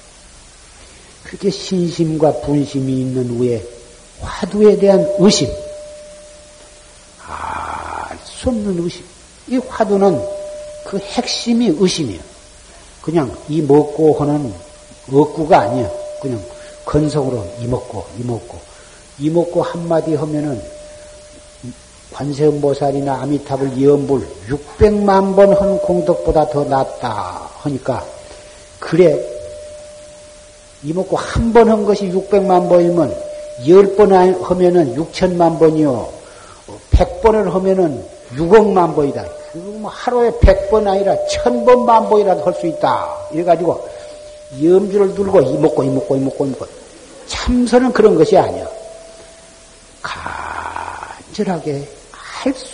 그렇게 신심과 분심이 있는 후에 화두에 대한 의심, 알수 없는 의심, 이 화두는 그 핵심이 의심이에요. 그냥 이 먹고 하는 억구가 아니야. 그냥 건성으로 이 먹고 이 먹고 이 먹고 한마디 하면은 관세음보살이나 아미탑을 예언불 600만 번 한 공덕보다 더 낫다 하니까 그래 이먹고 한번 한 것이 600만 번이면 10번 하면은 6천만 번이요 100번을 하면은 6억만 번이다. 그뭐 하루에 100번 아니라 1000번 만 번이라도 할 수 있다. 이래 가지고 염주를 들고 이먹고 이먹고 이먹고 이먹고 참선은 그런 것이 아니야. 간절하게 할 수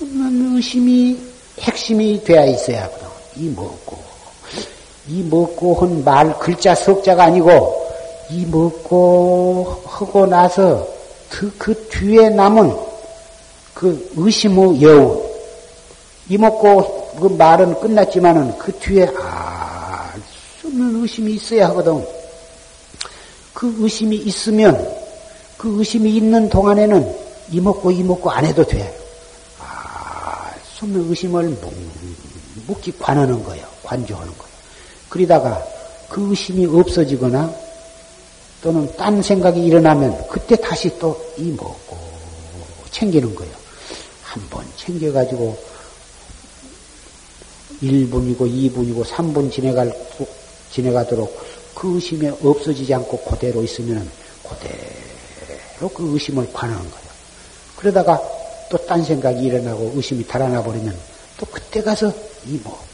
없는 의심이 핵심이 되어 있어야 하거든. 이 먹고 이 먹고 한 말 글자 석자가 아니고 이 먹고 하고 나서 그, 그 뒤에 남은 그 의심의 여우 이 먹고 그 말은 끝났지만은 그 뒤에 알수 없는 의심이 있어야 하거든. 그 의심이 있으면 그 의심이 있는 동안에는 이 먹고 이 먹고 안 해도 돼. 알수 없는 의심을 묵묵히 관하는 거예요. 관조하는 거예요. 그러다가 그 의심이 없어지거나 또는 딴 생각이 일어나면 그때 다시 또 이 먹고 챙기는 거예요. 한번 챙겨가지고 1분이고 2분이고 3분 지내갈, 지내가도록 그 의심이 없어지지 않고 그대로 있으면 그대로 그 의심을 관하는 거예요. 그러다가 또 딴 생각이 일어나고 의심이 달아나 버리면 또 그때 가서 이 먹고.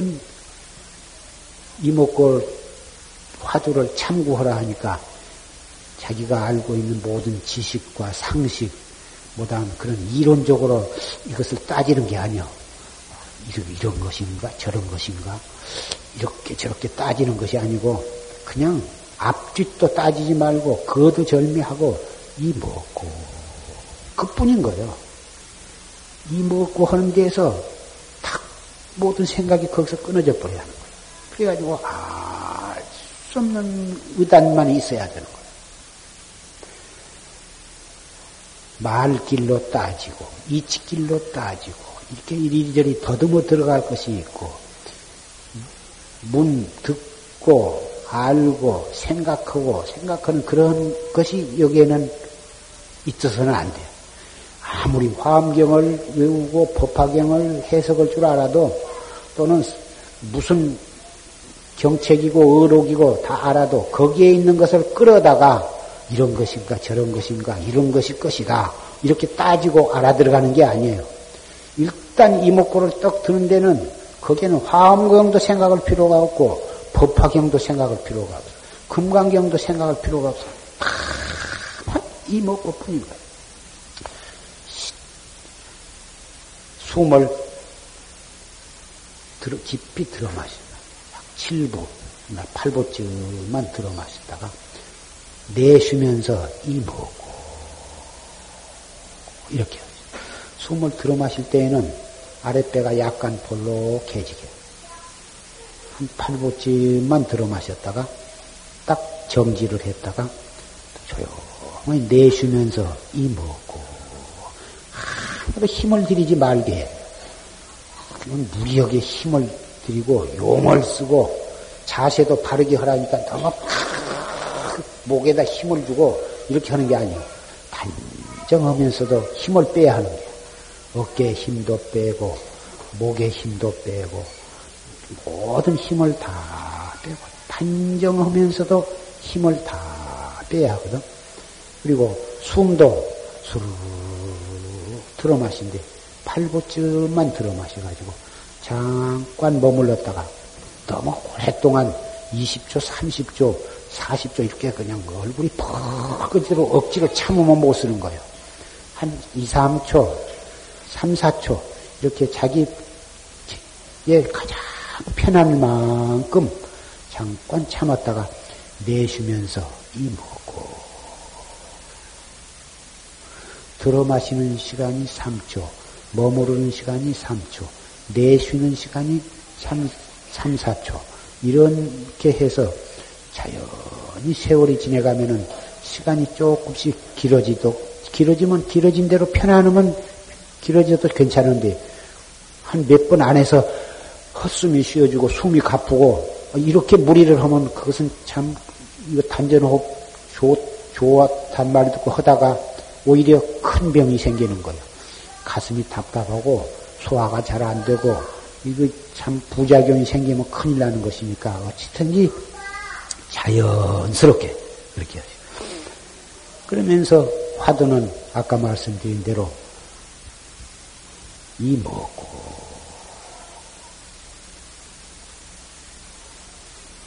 그건 이먹고 화두를 참고하라 하니까 자기가 알고 있는 모든 지식과 상식, 뭐다음 그런 이론적으로 이것을 따지는 게 아니요. 이런, 이런 것인가, 저런 것인가, 이렇게 저렇게 따지는 것이 아니고, 그냥 앞뒷도 따지지 말고 거두 절미하고 이 먹고 그뿐인 거예요. 이 먹고 하는 데에서 탁 모든 생각이 거기서 끊어져 버려야 하는 거예요. 그래가지고 알 수 없는 의단만 있어야 되는 거예요. 말길로 따지고 이치길로 따지고 이렇게 이리저리 더듬어 들어갈 것이 있고 문 듣고 알고 생각하고 생각하는 그런 것이 여기에는 있어서는 안 돼요. 아무리 화엄경을 외우고 법화경을 해석할 줄 알아도 또는 무슨 경책이고 의록이고 다 알아도 거기에 있는 것을 끌어다가 이런 것인가 저런 것인가 이런 것일 것이다 이렇게 따지고 알아들어가는 게 아니에요. 일단 이목구를 떡 드는 데는 거기에는 화엄경도 생각할 필요가 없고 법화경도 생각할 필요가 없어. 금강경도 생각할 필요가 없어. 다 이목구뿐인 거야. 숨을 들어, 깊이 들어 마신다. 7부, 8부쯤만 들어 마시다가 내쉬면서 이 먹고 이렇게 하죠. 숨을 들어 마실 때에는 아랫배가 약간 볼록해지게 한 8부쯤만 들어 마셨다가 딱 정지를 했다가 조용히 내쉬면서 이 먹고 하나도 힘을 들이지 말게 무리하게 힘을 들이고 용을 쓰고 자세도 바르게 하라니까 너무 목에다 힘을 주고 이렇게 하는 게 아니에요. 단정하면서도 힘을 빼야 하는 거예요. 어깨에 힘도 빼고 목에 힘도 빼고 모든 힘을 다 빼고 단정하면서도 힘을 다 빼야 하거든. 그리고 숨도 수르 들어 마신데 8부쯤만 들어 마셔가지고 잠깐 머물렀다가 너무 오랫동안 20초, 30초, 40초 이렇게 그냥 얼굴이 퍽그대로 억지로 참으면 못 쓰는 거예요. 한 2, 3초, 3, 4초 이렇게 자기의 가장 편한 만큼 잠깐 참았다가 내쉬면서 이 먹고 들어 마시는 시간이 3초, 머무르는 시간이 3초, 내쉬는 시간이 3, 3 4초. 이렇게 해서 자연히 세월이 지내가면은 시간이 조금씩 길어지도, 길어지면 길어진 대로 편안하면 길어져도 괜찮은데, 한 몇 번 안에서 헛숨이 쉬어지고 숨이 가쁘고, 이렇게 무리를 하면 그것은 참, 이거 단전호흡 좋, 좋았단 말 듣고 하다가 오히려 큰 병이 생기는 거예요. 가슴이 답답하고 소화가 잘 안 되고 이거 참 부작용이 생기면 큰일 나는 것이니까 어찌든지 자연스럽게 그렇게 하죠. 그러면서 화두는 아까 말씀드린 대로 이 먹고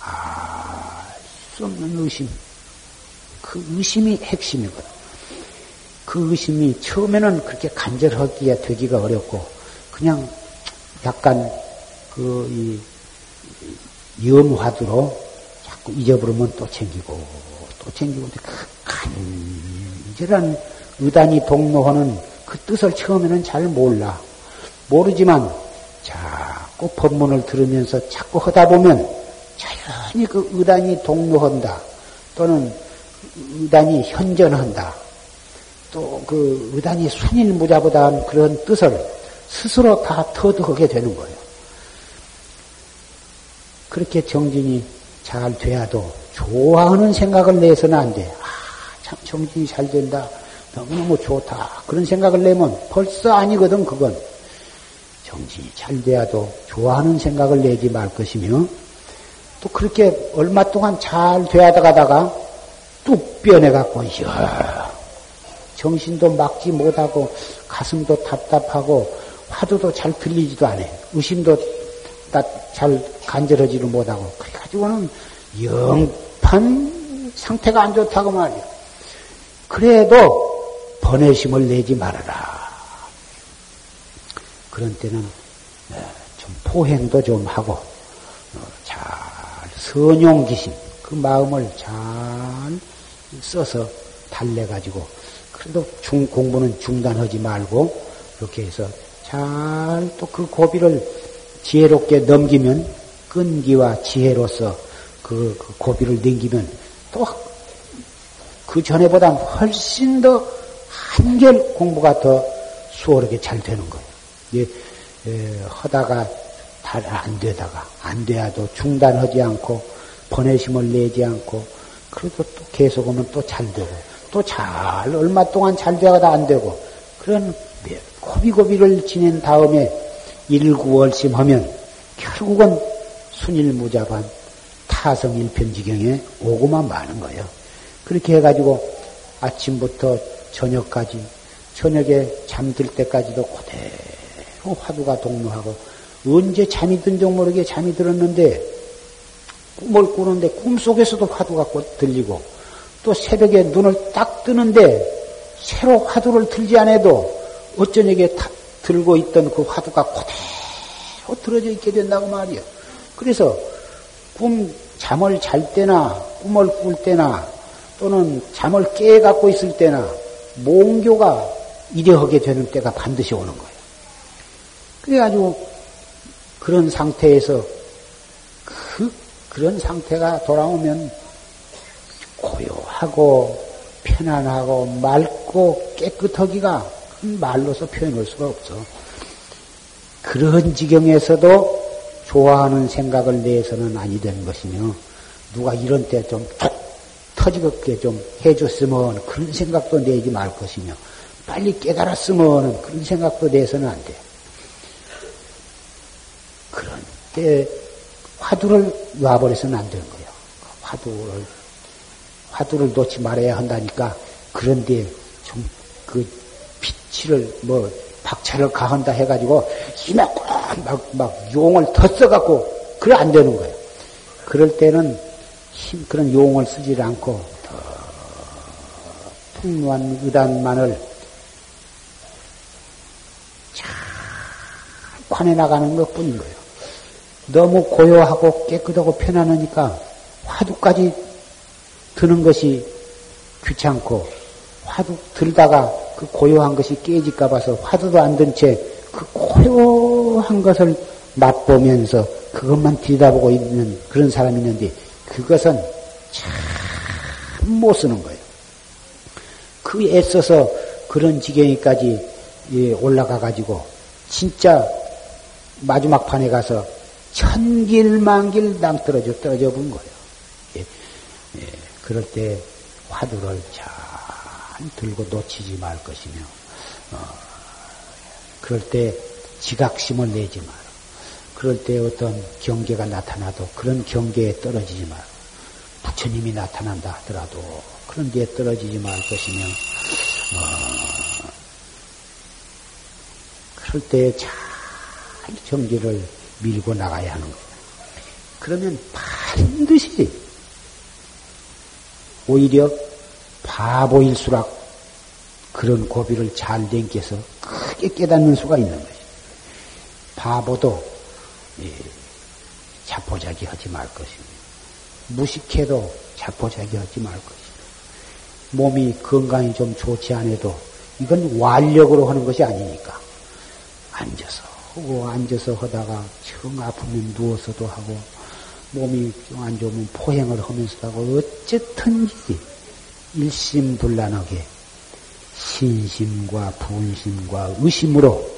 아수 없는 의심 그 의심이 핵심이거든. 그 의심이 처음에는 그렇게 간절하기가 되기가 어렵고 그냥 약간 그이 염화두로 자꾸 잊어버리면 또 챙기고 또 챙기고. 그 간절한 의단이 동로하는 그 뜻을 처음에는 잘 몰라. 모르지만 자꾸 법문을 들으면서 자꾸 하다 보면 자연히 그 의단이 동로한다. 또는 의단이 현전한다 또 그 의단이 순일무자보다 그런 뜻을 스스로 다 터득하게 되는 거예요. 그렇게 정진이 잘 돼야도 좋아하는 생각을 내서는 안 돼. 아, 참 정진이 잘 된다. 너무너무 좋다. 그런 생각을 내면 벌써 아니거든, 그건. 정진이 잘 돼야도 좋아하는 생각을 내지 말 것이며, 또 그렇게 얼마 동안 잘 돼야 가다가 뚝 변해갖고, 이야, 정신도 막지 못하고 가슴도 답답하고 화두도 잘 들리지도 않아요. 의심도 잘 간절하지도 못하고 그래가지고는 영판 상태가 안 좋다고 말이에요. 그래도 번외심을 내지 말아라. 그런 때는 어, 좀 포행도 좀 하고 어, 잘 선용기심 그그 마음을 잘 써서 달래가지고 그래도 중, 공부는 중단하지 말고 그렇게 해서 잘 또 그 고비를 지혜롭게 넘기면 끈기와 지혜로서 그, 그 고비를 넘기면 또 그 전에보다 훨씬 더 한결 공부가 더 수월하게 잘 되는 거예요. 예, 예, 하다가 안 되다가 안 돼야도 중단하지 않고 번외심을 내지 않고 그래도 또 계속하면 또 잘 되고 또 잘 얼마 동안 잘 되다가 안 되고 그런 고비고비를 지낸 다음에 일구월심하면 결국은 순일무자반 타성일편지경에 오고만 마는 거예요. 그렇게 해가지고 아침부터 저녁까지 저녁에 잠들 때까지도 그대로 화두가 동무하고 언제 잠이 든지 모르게 잠이 들었는데 꿈을 꾸는데 꿈속에서도 화두가 들리고 또 새벽에 눈을 딱 뜨는데 새로 화두를 들지 않아도 어쩌녁에 들고 있던 그 화두가 그대로 들어져 있게 된다고 말이요. 그래서 꿈 잠을 잘 때나 꿈을 꿀 때나 또는 잠을 깨 갖고 있을 때나 몽교가 이래하게 되는 때가 반드시 오는 거예요. 그래가지고 그런 상태에서 그 그런 상태가 돌아오면 고요 하고 편안하고 맑고 깨끗하기가 말로서 표현할 수가 없어. 그런 지경에서도 좋아하는 생각을 내서는 아니 되는 것이며 누가 이런 때 좀 터지겁게 좀 해줬으면 그런 생각도 내지 말 것이며 빨리 깨달았으면 그런 생각도 내서는 안 돼. 그런 때 화두를 놔버려서는 안 되는 거예요. 화두를 화두를 놓지 말아야 한다니까 그런데 좀 그 빛을 뭐 박차를 가한다 해가지고 힘에 막막 용을 더 써갖고 그래 안 되는 거예요. 그럴 때는 힘 그런 용을 쓰지 않고 더 풍요한 의단만을 잘 관해 나가는 것 뿐인 거예요. 너무 고요하고 깨끗하고 편안하니까 화두까지 드는 것이 귀찮고 화두 들다가 그 고요한 것이 깨질까 봐서 화두도 안 든 채 그 고요한 것을 맛보면서 그것만 들여다보고 있는 그런 사람이 있는데 그것은 참 못 쓰는 거예요. 그 애써서 그런 지경에까지 예, 올라가 가지고 진짜 마지막 판에 가서 천길만길 낭떨어져 떨어져 본 거예요. 그럴 때 화두를 잘 들고 놓치지 말 것이며, 어, 그럴 때 지각심을 내지 마라. 그럴 때 어떤 경계가 나타나도 그런 경계에 떨어지지 마라. 부처님이 나타난다 하더라도 그런 데에 떨어지지 말 것이며, 어, 그럴 때 잘 경계를 밀고 나가야 하는 거예요. 그러면 반드시 오히려 바보일수록 그런 고비를 잘 댕겨서 크게 깨닫는 수가 있는 것이죠. 바보도 예, 자포자기 하지 말 것입니다. 무식해도 자포자기 하지 말 것입니다. 몸이 건강이 좀 좋지 않아도 이건 완력으로 하는 것이 아니니까 앉아서 하고 앉아서 하다가 정 아프면 누워서도 하고 몸이 좀 안 좋으면 포행을 하면서도 하고 어쨌든지 일심불란하게 신심과 분심과 의심으로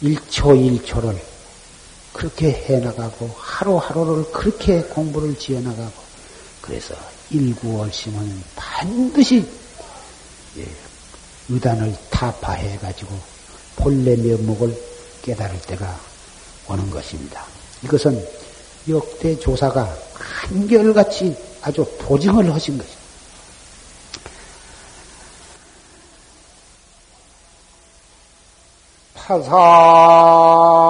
일초일초를 그렇게 해나가고 하루하루를 그렇게 공부를 지어나가고 그래서 일구월심은 반드시 예, 의단을 타파해가지고 본래 면목을 깨달을 때가 오는 것입니다. 이것은 역대 조사가 한결같이 아주 보증을 하신 것입니다. 파사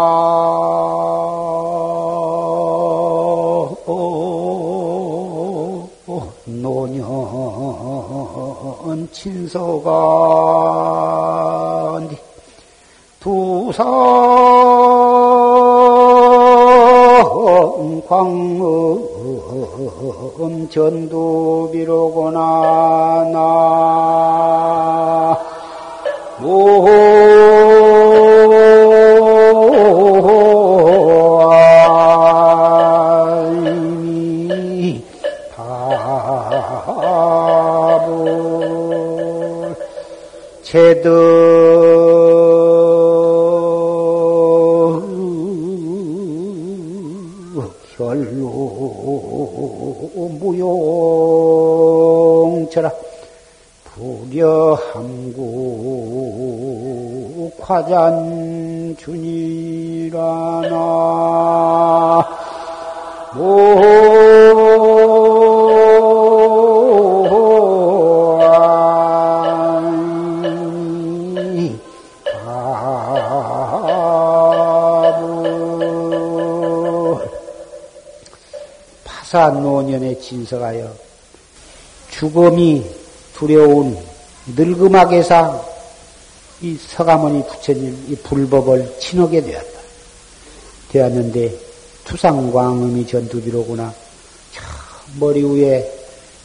친서가 두성 광어 전도비로구나 나 화잔 주니라나. 사노년에 진석하여 죽음이 두려운 늙음악에서 이 서가모니 부처님 이 불법을 친하게 되었다. 되었는데 투상광음이 전두비로구나. 저 머리 위에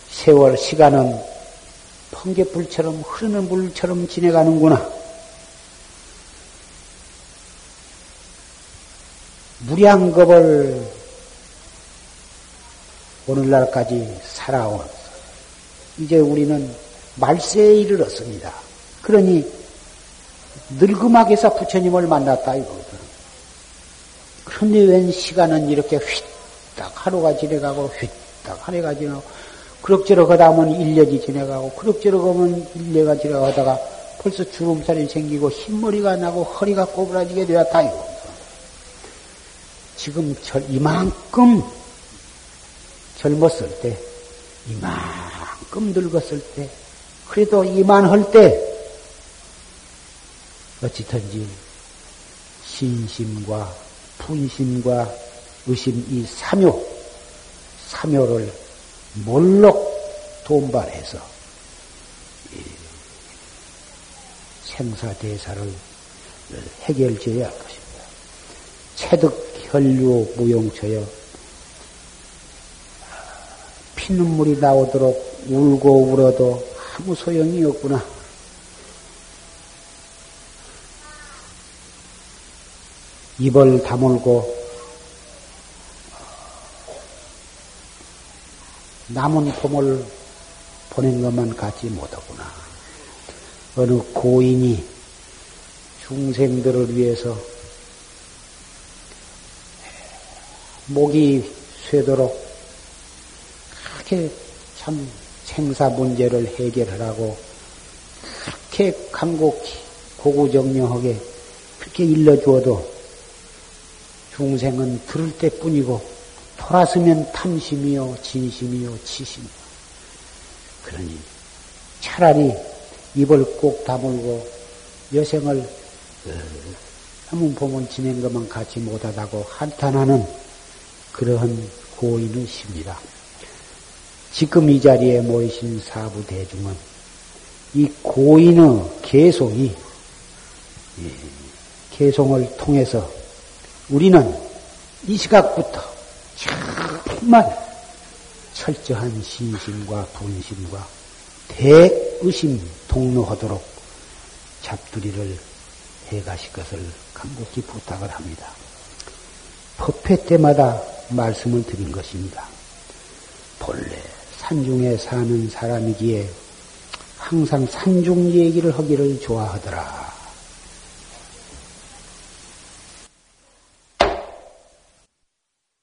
세월 시간은 번개불처럼 흐르는 물처럼 지내가는구나. 무량겁을 오늘날까지 살아온 이제 우리는 말세에 이르렀습니다. 그러니 늙음악에서 부처님을 만났다 이거거든. 그런데 웬 시간은 이렇게 휘딱 하루가 지나가고 휘딱 하루가 지나가고 그럭저럭 하다 보면 1년이 지나가고 그럭저럭 하면 1년가 지나가다가 벌써 주름살이 생기고 흰머리가 나고 허리가 꼬부라지게 되었다 이거거든. 지금 저 이만큼 젊었을 때, 이만큼 늙었을 때, 그래도 이만할 때, 어찌든지 신심과 분심과 의심 이 삼요, 삼요를 몰록 돈발해서 생사대사를 해결지어야 할 것입니다. 체득 혈류 무용처여 피눈물이 나오도록 울고 울어도 아무 소용이 없구나. 입을 다물고 남은 봄을 보낸 것만 갖지 못하구나. 어느 고인이 중생들을 위해서 목이 쇠도록 그렇게 참 생사 문제를 해결하라고 그렇게 간곡히 고구정명하게 그렇게 일러주어도 중생은 들을 때뿐이고 돌아서면 탐심이요 진심이요 치심이요 그러니 차라리 입을 꼭 다물고 여생을 한번 보면 지낸 것만 갖지 못하다고 한탄하는 그러한 고인의십니다. 지금 이 자리에 모이신 사부 대중은 이 고인의 개송이 개송을 통해서 우리는 이 시각부터 정말 철저한 신심과 분심과 대의심 동로하도록 잡두리를 해가실 것을 간곡히 부탁을 합니다. 법회 때마다 말씀을 드린 것입니다. 본래 산중에 사는 사람이기에 항상 산중 얘기를 하기를 좋아하더라.